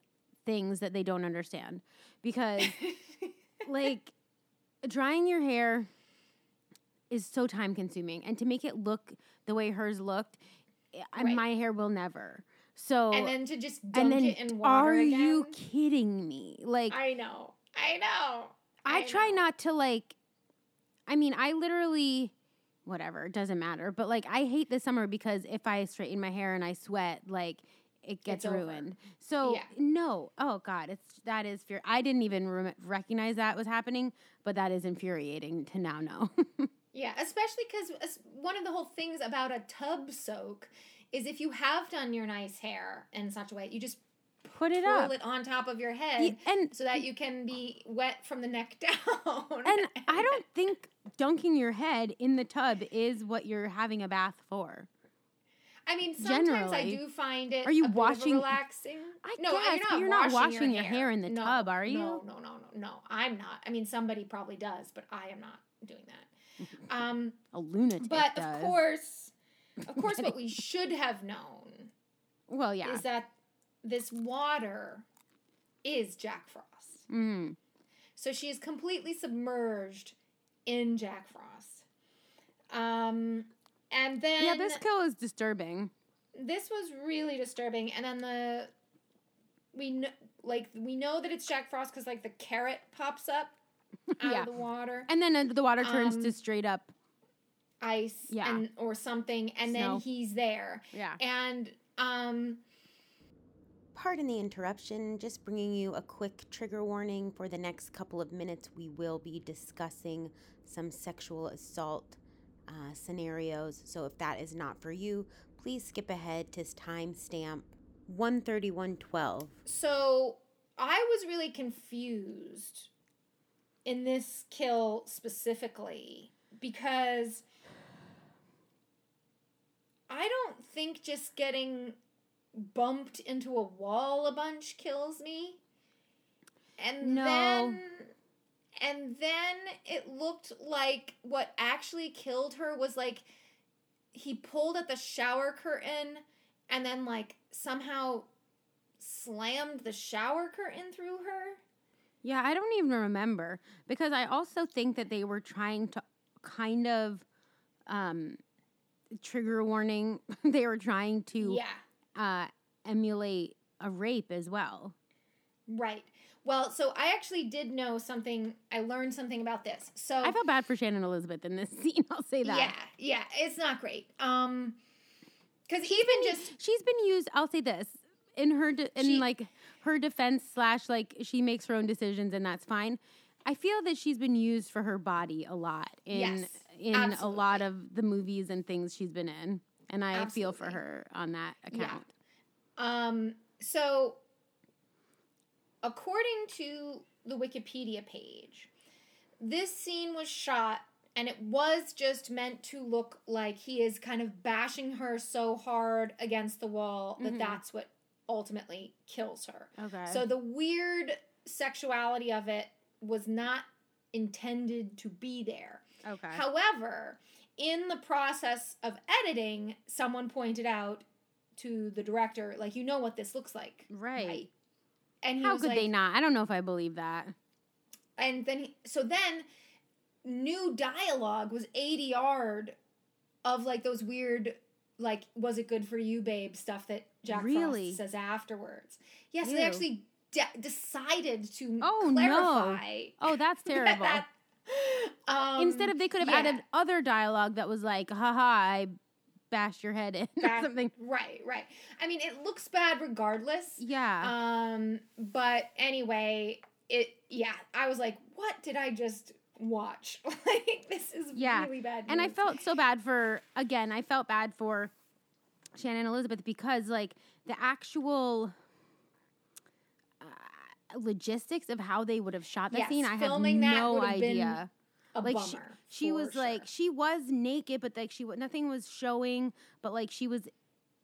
things that they don't understand because like drying your hair is so time consuming and to make it look the way hers looked eh, I- Right. my hair will never so and then to just and dunk then it in water are again. you kidding me like I know. I know. I, I try know. not to like I mean, I literally whatever, it doesn't matter. But like I hate the summer because if I straighten my hair and I sweat, like it gets over. ruined. So Yeah. no, oh god, it's that is fear. I didn't even rem- recognize that was happening, but that is infuriating to now know. Yeah, especially because one of the whole things about a tub soak is if you have done your nice hair in such a way, you just Put it up. it on top of your head Y- and so that you can be wet from the neck down. and I don't think dunking your head in the tub is what you're having a bath for. I mean, sometimes I do find it. Are you a bit of a washing- relaxing? I no, guess, but you're not washing your hair. hair in the No, tub, are you? No, no, no, no, no. I'm not. I mean, somebody probably does, but I am not doing that. Um, A lunatic but does. of course, of course, what we should have known well, yeah. is that this water is Jack Frost. Mm. So she is completely submerged in Jack Frost. Um, and then Yeah, this kill is disturbing. this was really disturbing. And then the we know like we know that it's Jack Frost because like the carrot pops up out Yeah. of the water, And then the water turns Um, to straight up. ice, Yeah. and or something, and Snow. then he's there. Yeah. And um, Pardon the interruption, just bringing you a quick trigger warning. For the next couple of minutes, we will be discussing some sexual assault uh, scenarios. So if that is not for you, please skip ahead to timestamp 13112. so I was really confused in this kill specifically because I don't think just getting bumped into a wall a bunch kills me. And No. then and then it looked like what actually killed her was like he pulled at the shower curtain and then like somehow slammed the shower curtain through her. Yeah, I don't even remember because I also think that they were trying to kind of um trigger warning. they were trying to Yeah. Uh emulate a rape as well. Right. Well, so I actually did know something. I learned something about this. So I felt bad for Shannon Elizabeth in this scene, I'll say that. yeah, yeah, it's not great. Um, because even just she's been used i'll say this in her de- in She- like her defense slash like she makes her own decisions and that's fine i feel that she's been used for her body a lot in Yes, in a lot of the movies and things she's been in and i feel for her on that Yeah. account um, so according to the Wikipedia page, this scene was shot and it was just meant to look like he is kind of bashing her so hard against the wall that Mhm. that's what ultimately kills her. Okay. So the weird sexuality of it was not intended to be there. okay. However, in the process of editing, someone pointed out to the director, like, you know what this looks like, right. And he How could like, they not? I don't know if I believe that. and then he, so then new dialogue was ADR'd of like those weird like was it good for you babe stuff that Jack Really? Frost says afterwards. Yes, they Ew. actually de- decided to Oh, no. clarify Oh, that's that- terrible. that- um, Instead of they could have yeah, added other dialogue that was like, haha, I bashed your head in or something. Right, right. I mean, it looks bad regardless. Yeah. Um, but anyway, it yeah, I was like, what did I just watch? like this is Yeah, really bad. and I felt so bad for again, I felt bad for Shannon Elizabeth because like the actual logistics of how they would have shot that Yes, scene, I have no idea. a like she, she was like she was naked, but like she nothing was showing, but like she was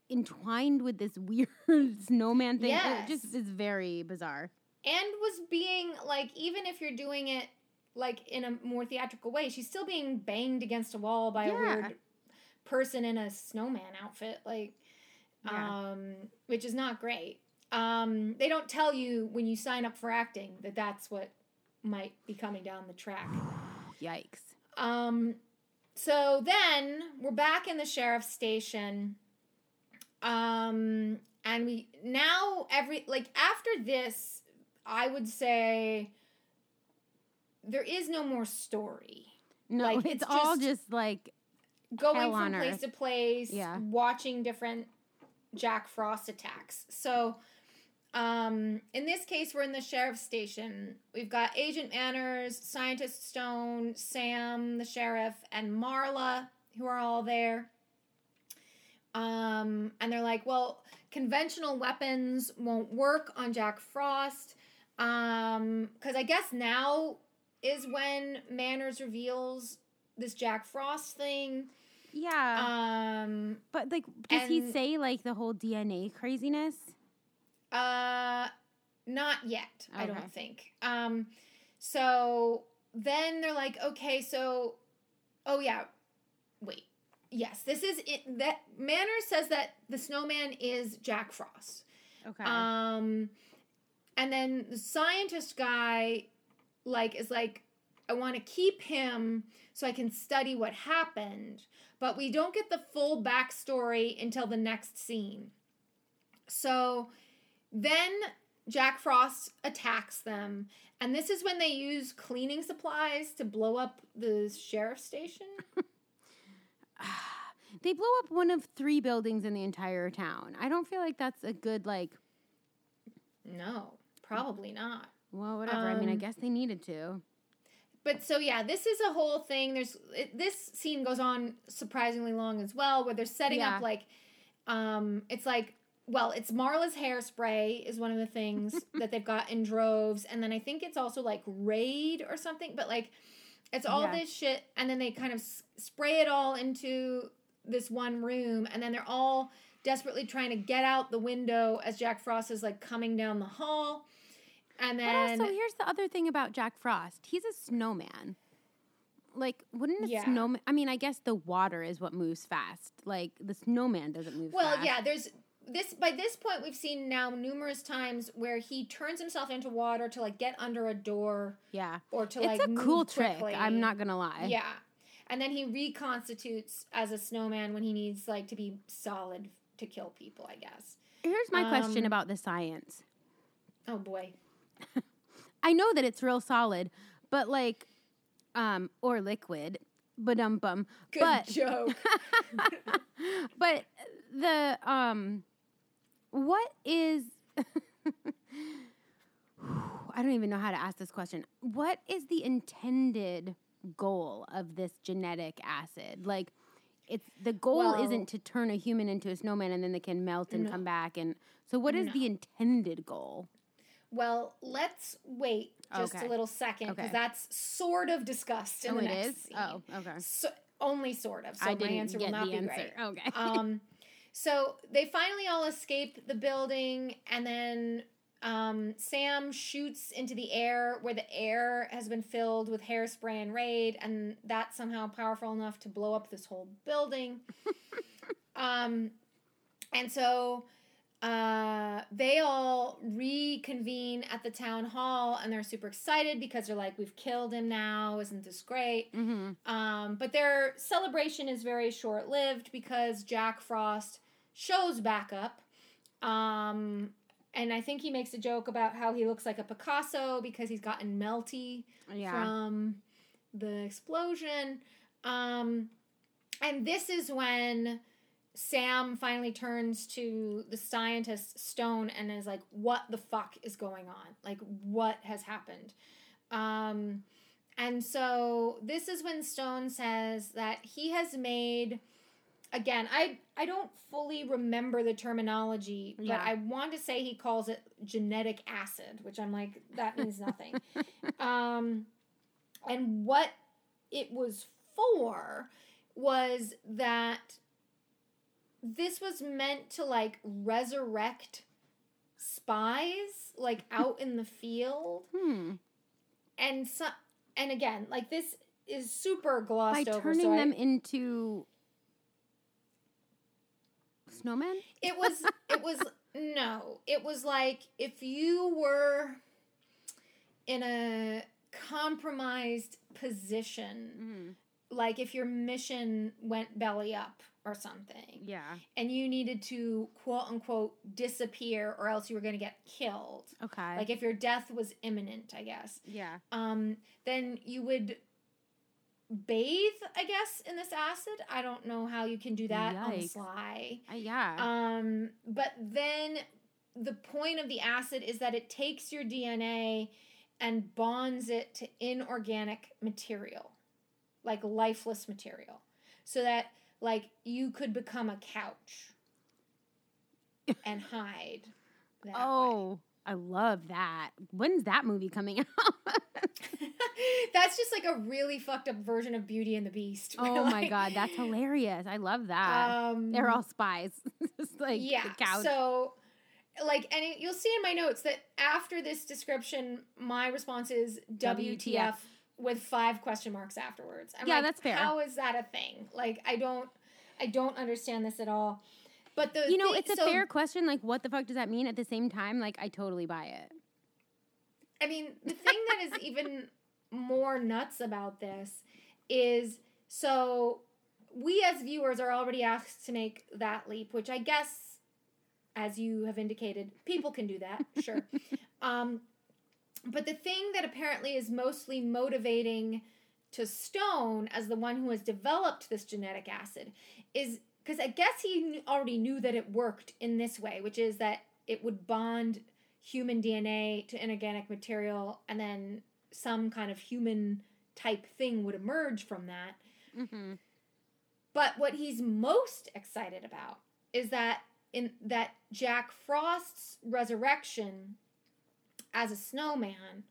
entwined with this weird snowman thing. It just is very bizarre. and was being like, even if you're doing it like in a more theatrical way, she's still being banged against a wall by a weird person in a snowman outfit, like, Yeah. um, which is not great. Um, they don't tell you when you sign up for acting that that's what might be coming down the track. Yikes. Um, so then we're back in the sheriff's station. Um, and we now every like after this, I would say there is no more story. No, Like, it's, it's all just- just like Going from place earth. to place, Yeah. watching different Jack Frost attacks. So, um, in this case, we're in the sheriff's station. We've got Agent Manners, Scientist Stone, Sam, the sheriff, and Marla, who are all there. Um, and they're like, well, conventional weapons won't work on Jack Frost. Um, because I guess now is when Manners reveals this Jack Frost thing. yeah. Um, but like, does he say like the whole DNA craziness? Uh, not yet. I don't think. Um, so then they're like, okay, so, oh yeah, wait, yes, this is it. That Manners says that the snowman is Jack Frost. Okay. Um, and then the scientist guy, like, is like, I want to keep him so I can study what happened, but we don't get the full backstory until the next scene. So then Jack Frost attacks them, and this is when they use cleaning supplies to blow up the sheriff's station. they blow up one of three buildings in the entire town. I don't feel like that's a good like. No, probably not. Well, whatever. I mean, I Um, guess they needed to. But so yeah, this is a whole thing. There's it, this scene goes on surprisingly long as well, where they're setting Yeah. up like, um, it's like well, it's Marla's hairspray is one of the things that they've got in droves, and then I think it's also like Raid or something. But like, it's all Yeah. this shit, and then they kind of s- spray it all into this one room, and then they're all desperately trying to get out the window as Jack Frost is like coming down the hall, and But then also, here's the other thing about Jack Frost. He's a snowman. Like, wouldn't a Yeah. snowman? I mean, I guess the water is what moves fast. Like, the snowman doesn't move Well, fast. yeah, there's this by this point we've seen now numerous times where he turns himself into water to like get under a door Yeah. or to It's like a cool move trick. quickly. I'm not going to lie. Yeah. And then he reconstitutes as a snowman when he needs like to be solid to kill people, I guess. Here's my question Um, about the science. Oh boy. I know that it's real solid, but like, um, or liquid, but um bum. Good But joke. but the um, what is? I don't even know how to ask this question. What is the intended goal of this genetic acid? Like, it's the goal Well- isn't to turn a human into a snowman and then they can melt and No. come back. And so, what is No. the intended goal? Well, let's wait just Okay. a little second because Okay. that's sort of discussed in oh, the it next is. scene. Oh, okay. So, only sort of. So I my answer will not be answer. right. Okay. um, so they finally all escape the building, and then um, Sam shoots into the air where the air has been filled with hairspray and raid, and that's somehow powerful enough to blow up this whole building. um, and so uh, they all reconvene at the town hall, and they're super excited because they're like, "We've killed him now! Isn't this great?" mm-hmm. Um, but their celebration is very short lived because Jack Frost shows back up. Um, and I think he makes a joke about how he looks like a Picasso because he's gotten melty Yeah. from the explosion. Um, and this is when Sam finally turns to the scientist Stone and is like, "What the fuck is going on? Like, what has happened?" Um, and so this is when Stone says that he has made. Again, I I don't fully remember the terminology, Yeah. but I want to say he calls it genetic acid, which I'm like that means nothing. um, and what it was for was that this was meant to like resurrect spies like out in the field Hmm. and so and again like this is super glossed By over turning so I- them into snowmen. it was it was no it was like if you were in a compromised position Mm-hmm. like if your mission went belly up or something Yeah. and you needed to quote unquote disappear or else you were going to get killed Okay. like if your death was imminent i guess yeah. um then you would bathe i guess in this acid i don't know how you can do that on the Yikes. sly Uh, yeah. um, but then the point of the acid is that it takes your DNA and bonds it to inorganic material, like lifeless material, so that like you could become a couch and hide. That way. oh, I love that. When's that movie coming out? that's just like a really fucked up version of Beauty and the Beast. oh my god, that's hilarious. I love that. Um, They're all spies. Just like yeah. So, like, and it, you'll see in my notes that after this description, my response is WTF, WTF. With five question marks afterwards. I'm Yeah, like, that's fair. How is that a thing? Like, I don't, I don't understand this at all. But the you know, thing- it's a so, fair question. Like, what the fuck does that mean? At the same time, like, I totally buy it. I mean, the thing that is even more nuts about this is so we as viewers are already asked to make that leap, which I guess, as you have indicated, people can do that, sure. um, but the thing that apparently is mostly motivating to Stone as the one who has developed this genetic acid is because I guess he already knew that it worked in this way, which is that it would bond human DNA to inorganic material, and then some kind of human type thing would emerge from that. Mm-hmm. But what he's most excited about is that in that Jack Frost's resurrection as a snowman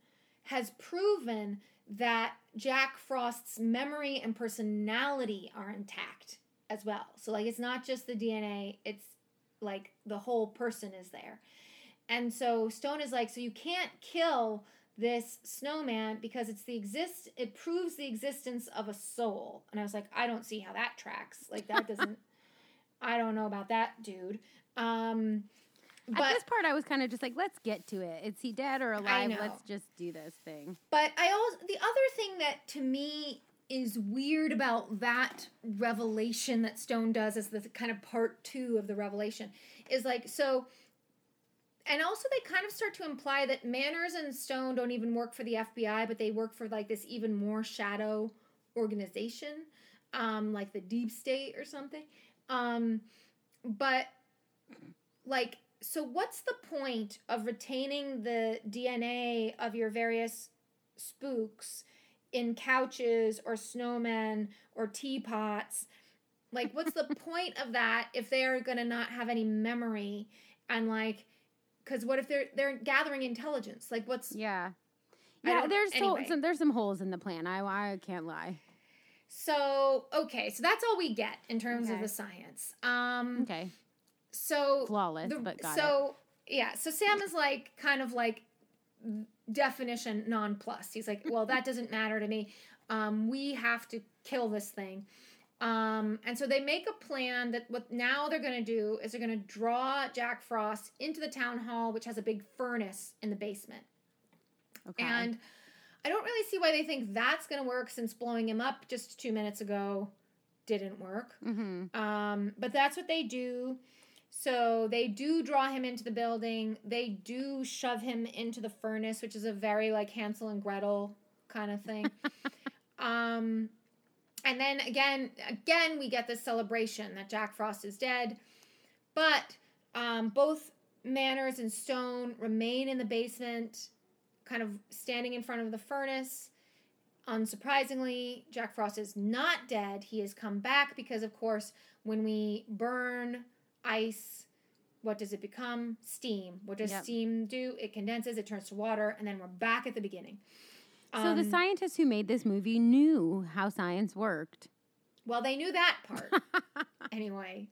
has proven that Jack Frost's memory and personality are intact as well. So like it's not just the DNA, it's like the whole person is there. And so Stone is like, so you can't kill this snowman because it's the exist it proves the existence of a soul. And I was like, I don't see how that tracks. Like that doesn't I don't know about that dude. Um At this part, I was kind of just like, let's get to it. Is he dead or alive? Let's just do this thing. But I also the other thing that to me is weird about that revelation that Stone does as the kind of part two of the revelation is like so and also they kind of start to imply that Manners and Stone don't even work for the FBI, but they work for like this even more shadow organization, um, like the deep state or something. Um, but like so what's the point of retaining the DNA of your various spooks in couches or snowmen or teapots? Like what's the point of that if they're going to not have any memory and like because what if they're they're gathering intelligence? Like what's Yeah. Yeah, there's so, anyway. some there's some holes in the plan. I I can't lie. so okay? So that's all we get in terms of the science. Um, Okay. So Flawless, the- but got it. so yeah, so Sam is like kind of like definition non-plus. He's like, well, that doesn't matter to me. Um, we have to kill this thing. Um, and so they make a plan that what now they're going to do is they're going to draw Jack Frost into the town hall, which has a big furnace in the basement. Okay. And I don't really see why they think that's going to work since blowing him up just two minutes ago didn't work. mm-hmm. Um, but that's what they do. So they do draw him into the building. They do shove him into the furnace, which is a very like Hansel and Gretel kind of thing. um, and then again, again, we get this celebration that Jack Frost is dead. But um, both Manners and Stone remain in the basement, kind of standing in front of the furnace. Unsurprisingly, Jack Frost is not dead. He has come back because, of course, when we burn ice, what does it become? Steam. What does Yep. steam do? It condenses, it turns to water, and then we're back at the beginning. so the Um, scientists who made this movie knew how science worked. Well, they knew that part anyway.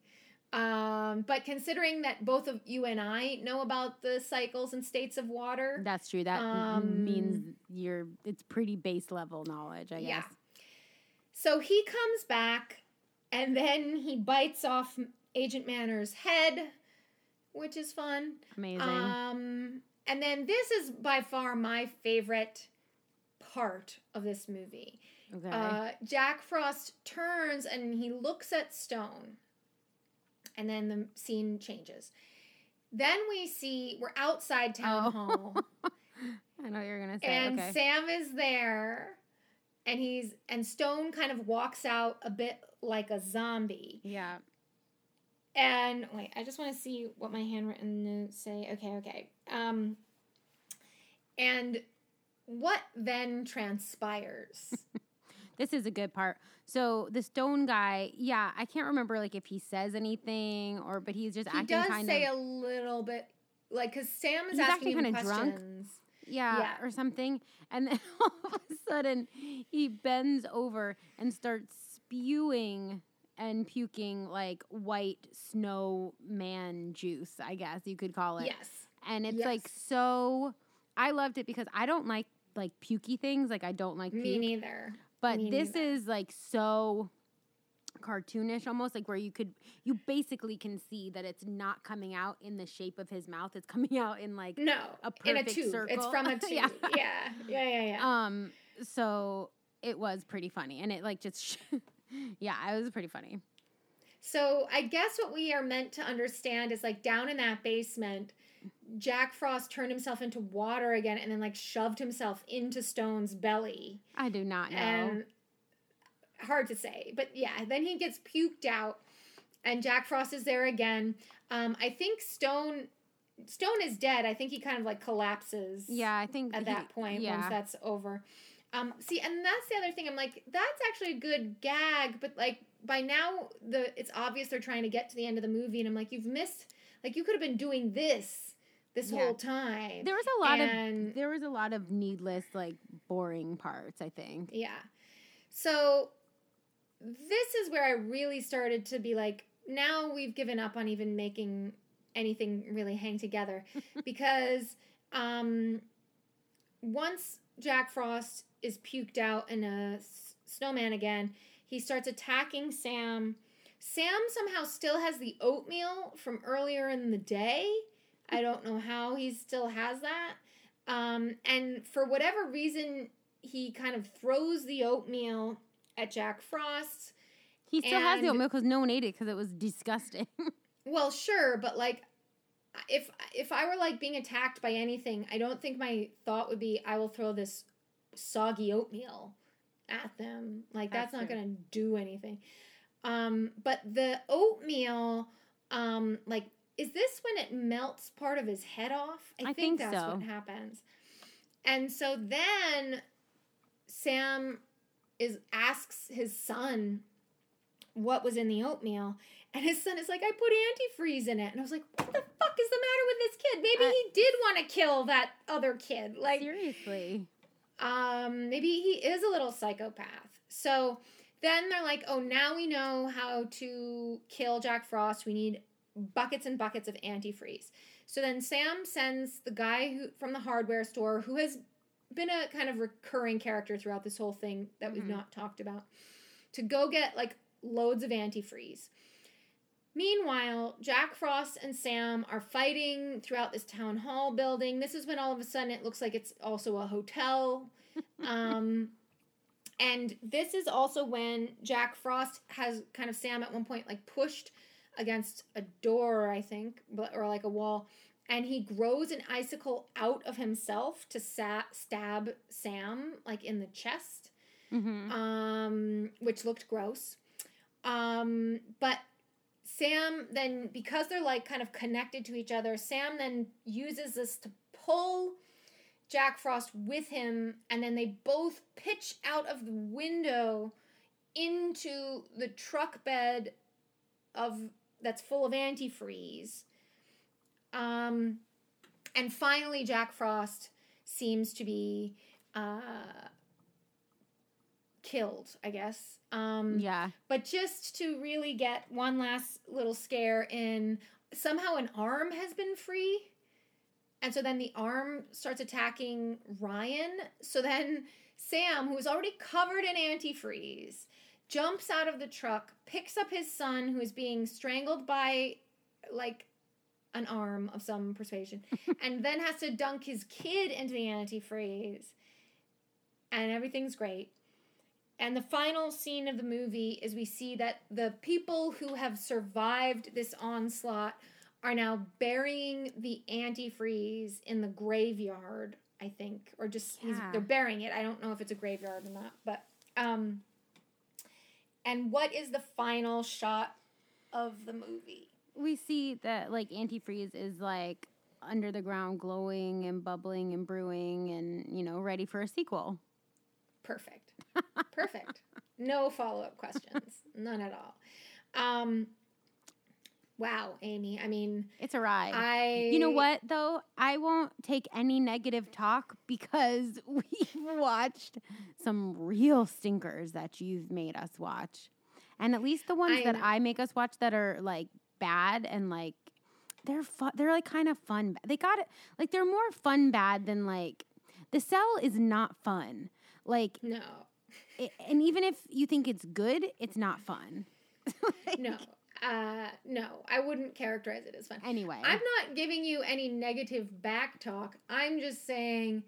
Um, but considering that both of you and I know about the cycles and states of water, That's true. That Um, means you're it's pretty base level knowledge, I guess. Yeah. So he comes back and then he bites off Agent Manner's head, which is fun. Amazing. Um, and then this is by far my favorite part of this movie. okay. Uh, Jack Frost turns and he looks at Stone, and then the scene changes. Then we see we're outside town Oh. hall, I know what you're gonna say. and okay. Sam is there, and he's and Stone kind of walks out a bit like a zombie. yeah. And wait, I just want to see what my handwritten notes say. Okay, okay. Um, and what then transpires? This is a good part. So the stone guy, yeah, I can't remember like if he says anything or but he's just acting like he acting does kind say of a little bit like because Sam is asking him kinda drunk. questions. yeah, yeah. or something and then all of a sudden he bends over and starts spewing and puking like white snowman juice, I guess you could call it. Yes. And it's like so I loved it because I don't like like pukey things, like I don't like Me puke. neither. But Me this neither. is like so cartoonish almost like where you could you basically can see that it's not coming out in the shape of his mouth it's coming out in like No, a in a perfect tube. It's from a tube. Yeah. yeah. yeah, yeah, yeah, um so it was pretty funny and it like just yeah it was pretty funny So I guess what we are meant to understand is like down in that basement, Jack Frost turned himself into water again and then like shoved himself into Stone's belly. i do not know And hard to say. But yeah, then he gets puked out and Jack Frost is there again. Um, I think Stone Stone is dead. I think he kind of like collapses yeah i think at he- that point yeah once that's over. Um, see, and that's the other thing. I'm like, that's actually a good gag, but like by now the it's obvious they're trying to get to the end of the movie, and I'm like, you've missed. Like you could have been doing this this Yeah. whole time. there was a lot And- of there was a lot of needless like boring parts i think Yeah. So this is where I really started to be like, now we've given up on even making anything really hang together because um, once Jack Frost is puked out in a s- snowman again, he starts attacking Sam. Sam somehow still has the oatmeal from earlier in the day. I don't know how he still has that. Um, and for whatever reason, he kind of throws the oatmeal at Jack Frost. he still has the oatmeal because no one ate it because it was disgusting Well, sure, but like if if I were like being attacked by anything, I don't think my thought would be I will throw this soggy oatmeal at them. Like that's, That's not going to do anything. Um but the oatmeal um like is this when it melts part of his head off? I think that's so. what happens. And so then Sam is asks his son what was in the oatmeal and his son is like i put antifreeze in it and i was like what the fuck is the matter with this kid? Maybe he did want to kill that other kid. Like, Seriously. um, maybe he is a little psychopath. So then they're like, oh, now we know how to kill Jack Frost. We need buckets and buckets of antifreeze. So then Sam sends the guy who from the hardware store who has been a kind of recurring character throughout this whole thing that we've Mhm. not talked about to go get like loads of antifreeze. Meanwhile, Jack Frost and Sam are fighting throughout this town hall building. This is when all of a sudden it looks like it's also a hotel. Um, and this is also when Jack Frost has kind of Sam at one point like pushed against a door, I think, but or like a wall, and he grows an icicle out of himself to sa- stab Sam like in the chest Mm-hmm. um, which looked gross. Um, but Sam then, because they're like kind of connected to each other, Sam then uses this to pull Jack Frost with him, and then they both pitch out of the window into the truck bed of that's full of antifreeze. Um, and finally, Jack Frost seems to be uh, killed, I guess. Um, yeah. But just to really get one last little scare in, somehow an arm has been free. And so then the arm starts attacking Ryan. So then Sam, who's already covered in antifreeze, jumps out of the truck, picks up his son, who is being strangled by like an arm of some persuasion, and then has to dunk his kid into the antifreeze. And everything's great. And the final scene of the movie is we see that the people who have survived this onslaught are now burying the antifreeze in the graveyard, I think, or just he's, Yeah. they're burying it. I don't know if it's a graveyard or not, but um and what is the final shot of the movie? We see that like antifreeze is like under the ground glowing and bubbling and brewing and you know ready for a sequel. Perfect. Perfect. No follow-up questions. None at all. Um wow, Amy. I mean, It's a ride. I You know what though? I won't take any negative talk because we've watched some real stinkers that you've made us watch. And at least the ones I that know. I make us watch that are like bad and like they're fun they're like kind of fun. They got it like they're more fun bad than like The Cell is not fun. Like No. It, and even if you think it's good, it's not fun. No. Uh no. I wouldn't characterize it as fun. Anyway. I'm not giving you any negative back talk. I'm just saying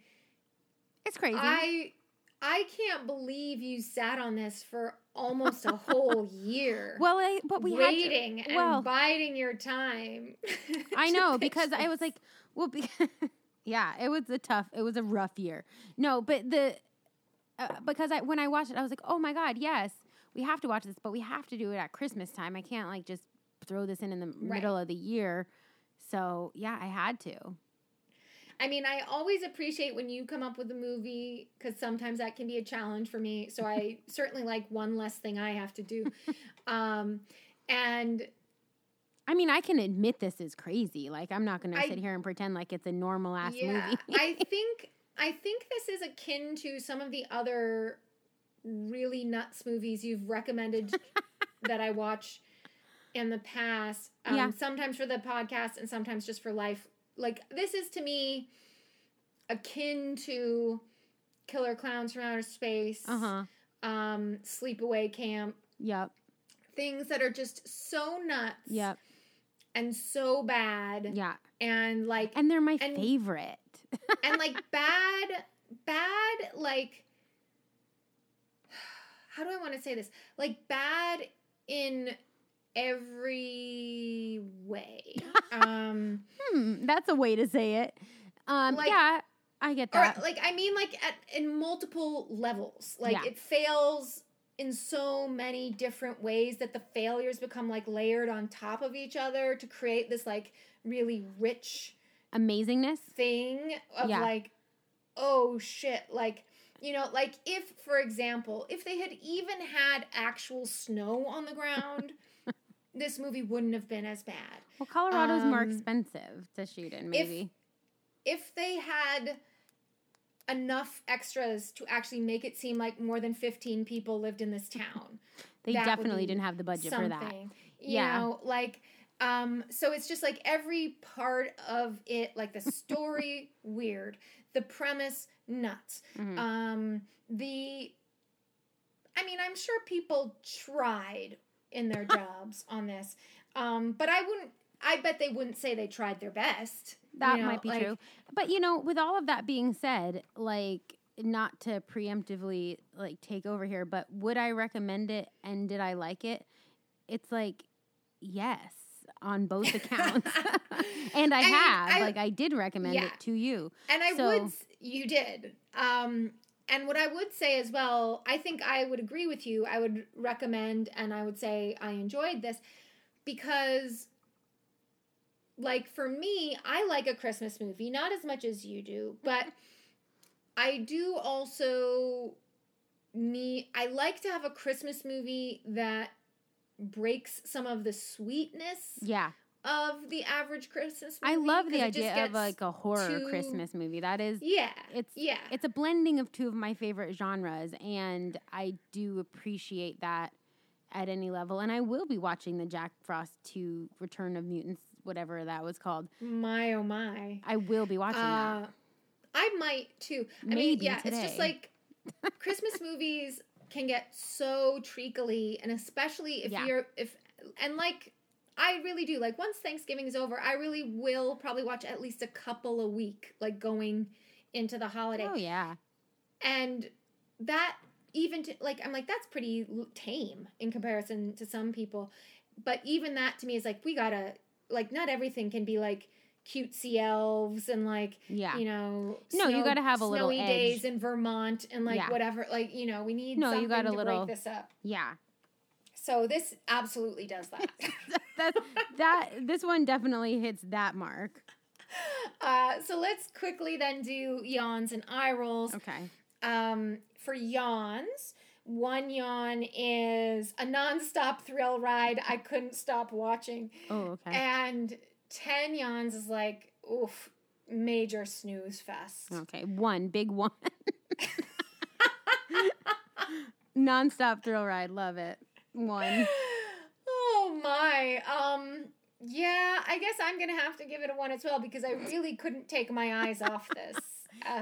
it's crazy. I I can't believe you sat on this for almost a whole year. well, I, but we waiting had to, and biding your time. I know because I was like, well, be- yeah, it was a tough, it was a rough year. No, but the uh, because I when I watched it, I was like, oh my god, yes, we have to watch this, but we have to do it at Christmas time. I can't like just throw this in in the Right. middle of the year. So yeah, I had to. I mean, I always appreciate when you come up with a movie because sometimes that can be a challenge for me. So I certainly like one less thing I have to do. Um, and I mean, I can admit this is crazy. Like, I'm not going to sit here and pretend like it's a normal ass yeah, movie. I think I think this is akin to some of the other really nuts movies you've recommended that I watch in the past. Um, Yeah. Sometimes for the podcast and sometimes just for life. Like this is to me akin to Killer Clowns from Outer Space, uh huh. um, Sleepaway Camp, Yep. things that are just so nuts Yep. and so bad Yeah. and like And they're my And- favorite. And like bad bad like how do i want to say this like bad in every way um Hmm, that's a way to say it. Um, Like- yeah, I get that. or like i mean like at in multiple levels like Yeah. it fails in so many different ways that the failures become like layered on top of each other to create this like really rich Amazingness. thing of Yeah. like, oh shit, like you know, like if, for example, if they had even had actual snow on the ground, this movie wouldn't have been as bad. Well, Colorado's more Um, expensive to shoot in, maybe. If they had enough extras to actually make it seem like more than 15 people lived in this town. they definitely didn't have the budget for that. You Yeah. know, like um so it's just like every part of it like the story weird, the premise nuts. Mhm. Um the I mean, I'm sure people tried in their jobs on this. Um but I wouldn't I bet they wouldn't say they tried their best. you That know, might be like- true. But you know, with all of that being said, like not to preemptively like take over here, but would I recommend it and did I like it? It's like yes on both accounts. and I I mean, have. I- like I did recommend Yeah. it to you. And I So- would, you did. Um, and what I would say as well, I think I would agree with you. I would recommend and I would say I enjoyed this because, like, for me, I like a Christmas movie, not as much as you do, but I do also need, I like to have a Christmas movie that breaks some of the sweetness Yeah. of the average Christmas movie. I love the idea of like a horror too- Christmas movie. That is Yeah. it's yeah. it's a blending of two of my favorite genres and I do appreciate that at any level and I will be watching the Jack Frost 2 Return of Mutants whatever that was called. My oh my. I will be watching that. Uh, I might too. I mean, Maybe yeah, it's just like Christmas movies can get so treacly, and especially if Yeah. you're if and like I really do like once Thanksgiving is over, I really will probably watch at least a couple a week, like going into the holiday, Oh yeah. and that even to, like I'm like that's pretty tame in comparison to some people, but even that to me is like we gotta like not everything can be like cutesy elves and like Yeah. you know No, you gotta have a little snowy days in Vermont and like Yeah. whatever like you know we need No, you got a to little- break this up. Yeah. So this absolutely does that. that that this one definitely hits that mark. uh, so let's quickly then do yawns and eye rolls. Okay. Um, for yawns, one yawn is a nonstop thrill ride I couldn't stop watching. Oh, okay. And 10 yawns is like, oof, major snooze fest. Okay. One, big one. Nonstop thrill ride, love it. One. Oh my. Um yeah, I guess I'm going to have to give it a 1 as well because I really couldn't take my eyes off this.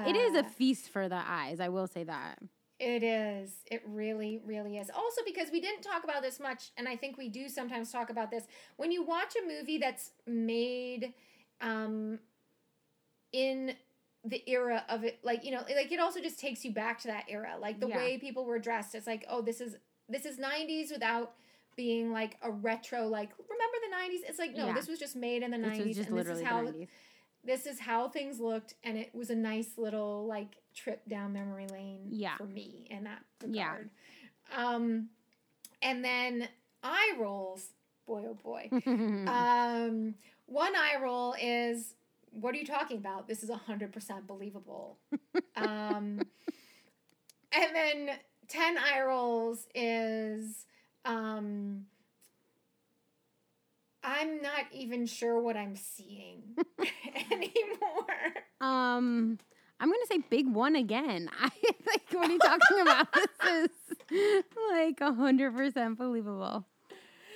it is Uh, a feast for the eyes, I will say that. It is. It really, really is. Also, because we didn't talk about this much, and I think we do sometimes talk about this. When you watch a movie that's made um, in the era of it, like you know, like it also just takes you back to that era, like the Yeah. way people were dressed. It's like, oh, this is this is '90s without being like a retro. Like, remember the '90s? It's like no, Yeah. this was just made in the This '90s, was just and this is how 90s. This is how things looked and it was a nice little like trip down memory lane Yeah. for me in that Yeah. regard um and then eye rolls boy oh boy um one eye roll is what are you talking about this is 100% believable um and then 10 eye rolls is um I'm not even sure what I'm seeing anymore. Um, I'm gonna say big one again. I like what are you talking about? This is like hundred percent believable.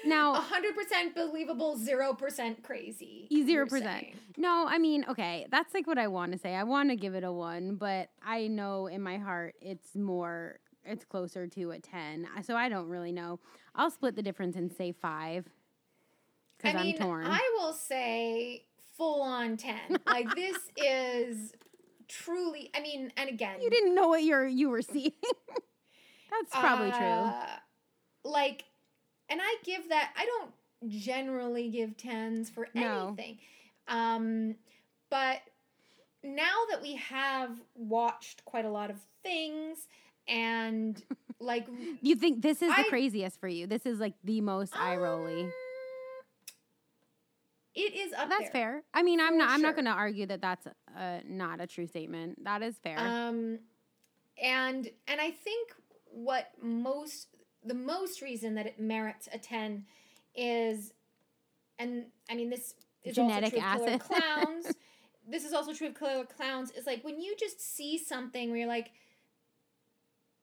Now, 100% believable, 0% crazy. Zero percent. no, I mean, okay, that's like what I want to say. I want to give it a one, but I know in my heart it's more, it's closer to a ten. So I don't really know. I'll split the difference and say five I because I'm mean, torn. I will say full on 10. like, this is truly, I mean, and again, you didn't know what you're you were seeing. that's probably true. uh, Like, and I give that, I don't generally give 10s for No. anything. Um, but now that we have watched quite a lot of things and like You think this is the craziest for you? This is like the most eye rolly. It is up That's there. fair. I mean, I'm For not. I'm not going to argue that that's uh, not a true statement. That is fair. Um, and and I think what most the most reason that it merits a ten is, and I mean this is Genetic also true of clowns. this is also true of killer clowns. Is like when you just see something where you're like,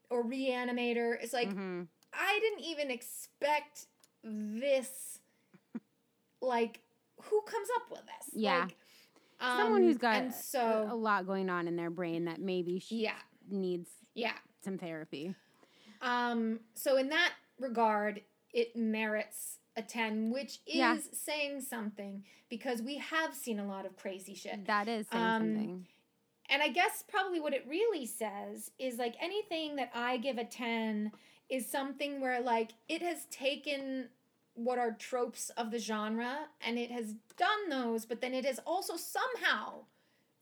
or reanimator. It's like Mhm. I didn't even expect this. Like, who comes up with this? Yeah. Like, someone um, who's got and a lot going on in their brain that maybe she yeah, needs yeah. some therapy. Um, so in that regard, it merits a 10, which is Yeah. saying something because we have seen a lot of crazy shit. That is saying Um, something. And I guess probably what it really says is like anything that I give a 10 is something where like it has taken what are tropes of the genre and it has done those, but then it has also somehow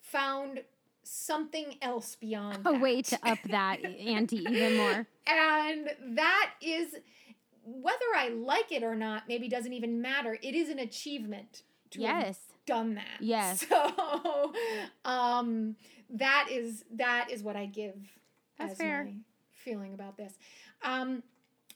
found something else beyond A that. way to up that ante even more. And that is whether I like it or not, maybe doesn't even matter. It is an achievement to have Yes. done that. Yes. So um that is that is what I give That's as fair. my feeling about this. Um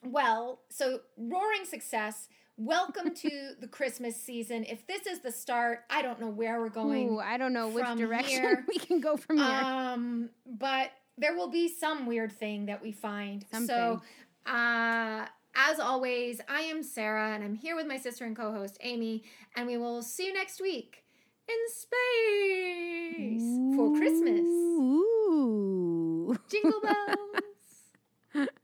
well, so roaring success. Welcome to the Christmas season. If this is the start, I don't know where we're going. Ooh, I don't know which direction here, we can go from here. Um, but there will be some weird thing that we find. So, uh, as always, I am Sarah, and I'm here with my sister and co-host Amy, and we will see you next week in space for Christmas. Ooh. Jingle bells.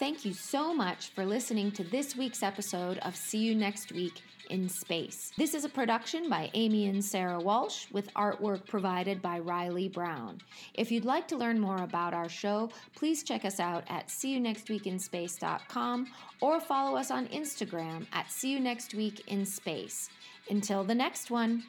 Thank you so much for listening to this week's episode of See You Next Week in Space. This is a production by Amy and Sarah Walsh with artwork provided by Riley Brown. If you'd like to learn more about our show, please check us out at seeyouNextWeekinspace.com or follow us on Instagram at See You Next Week in Space. Until the next one.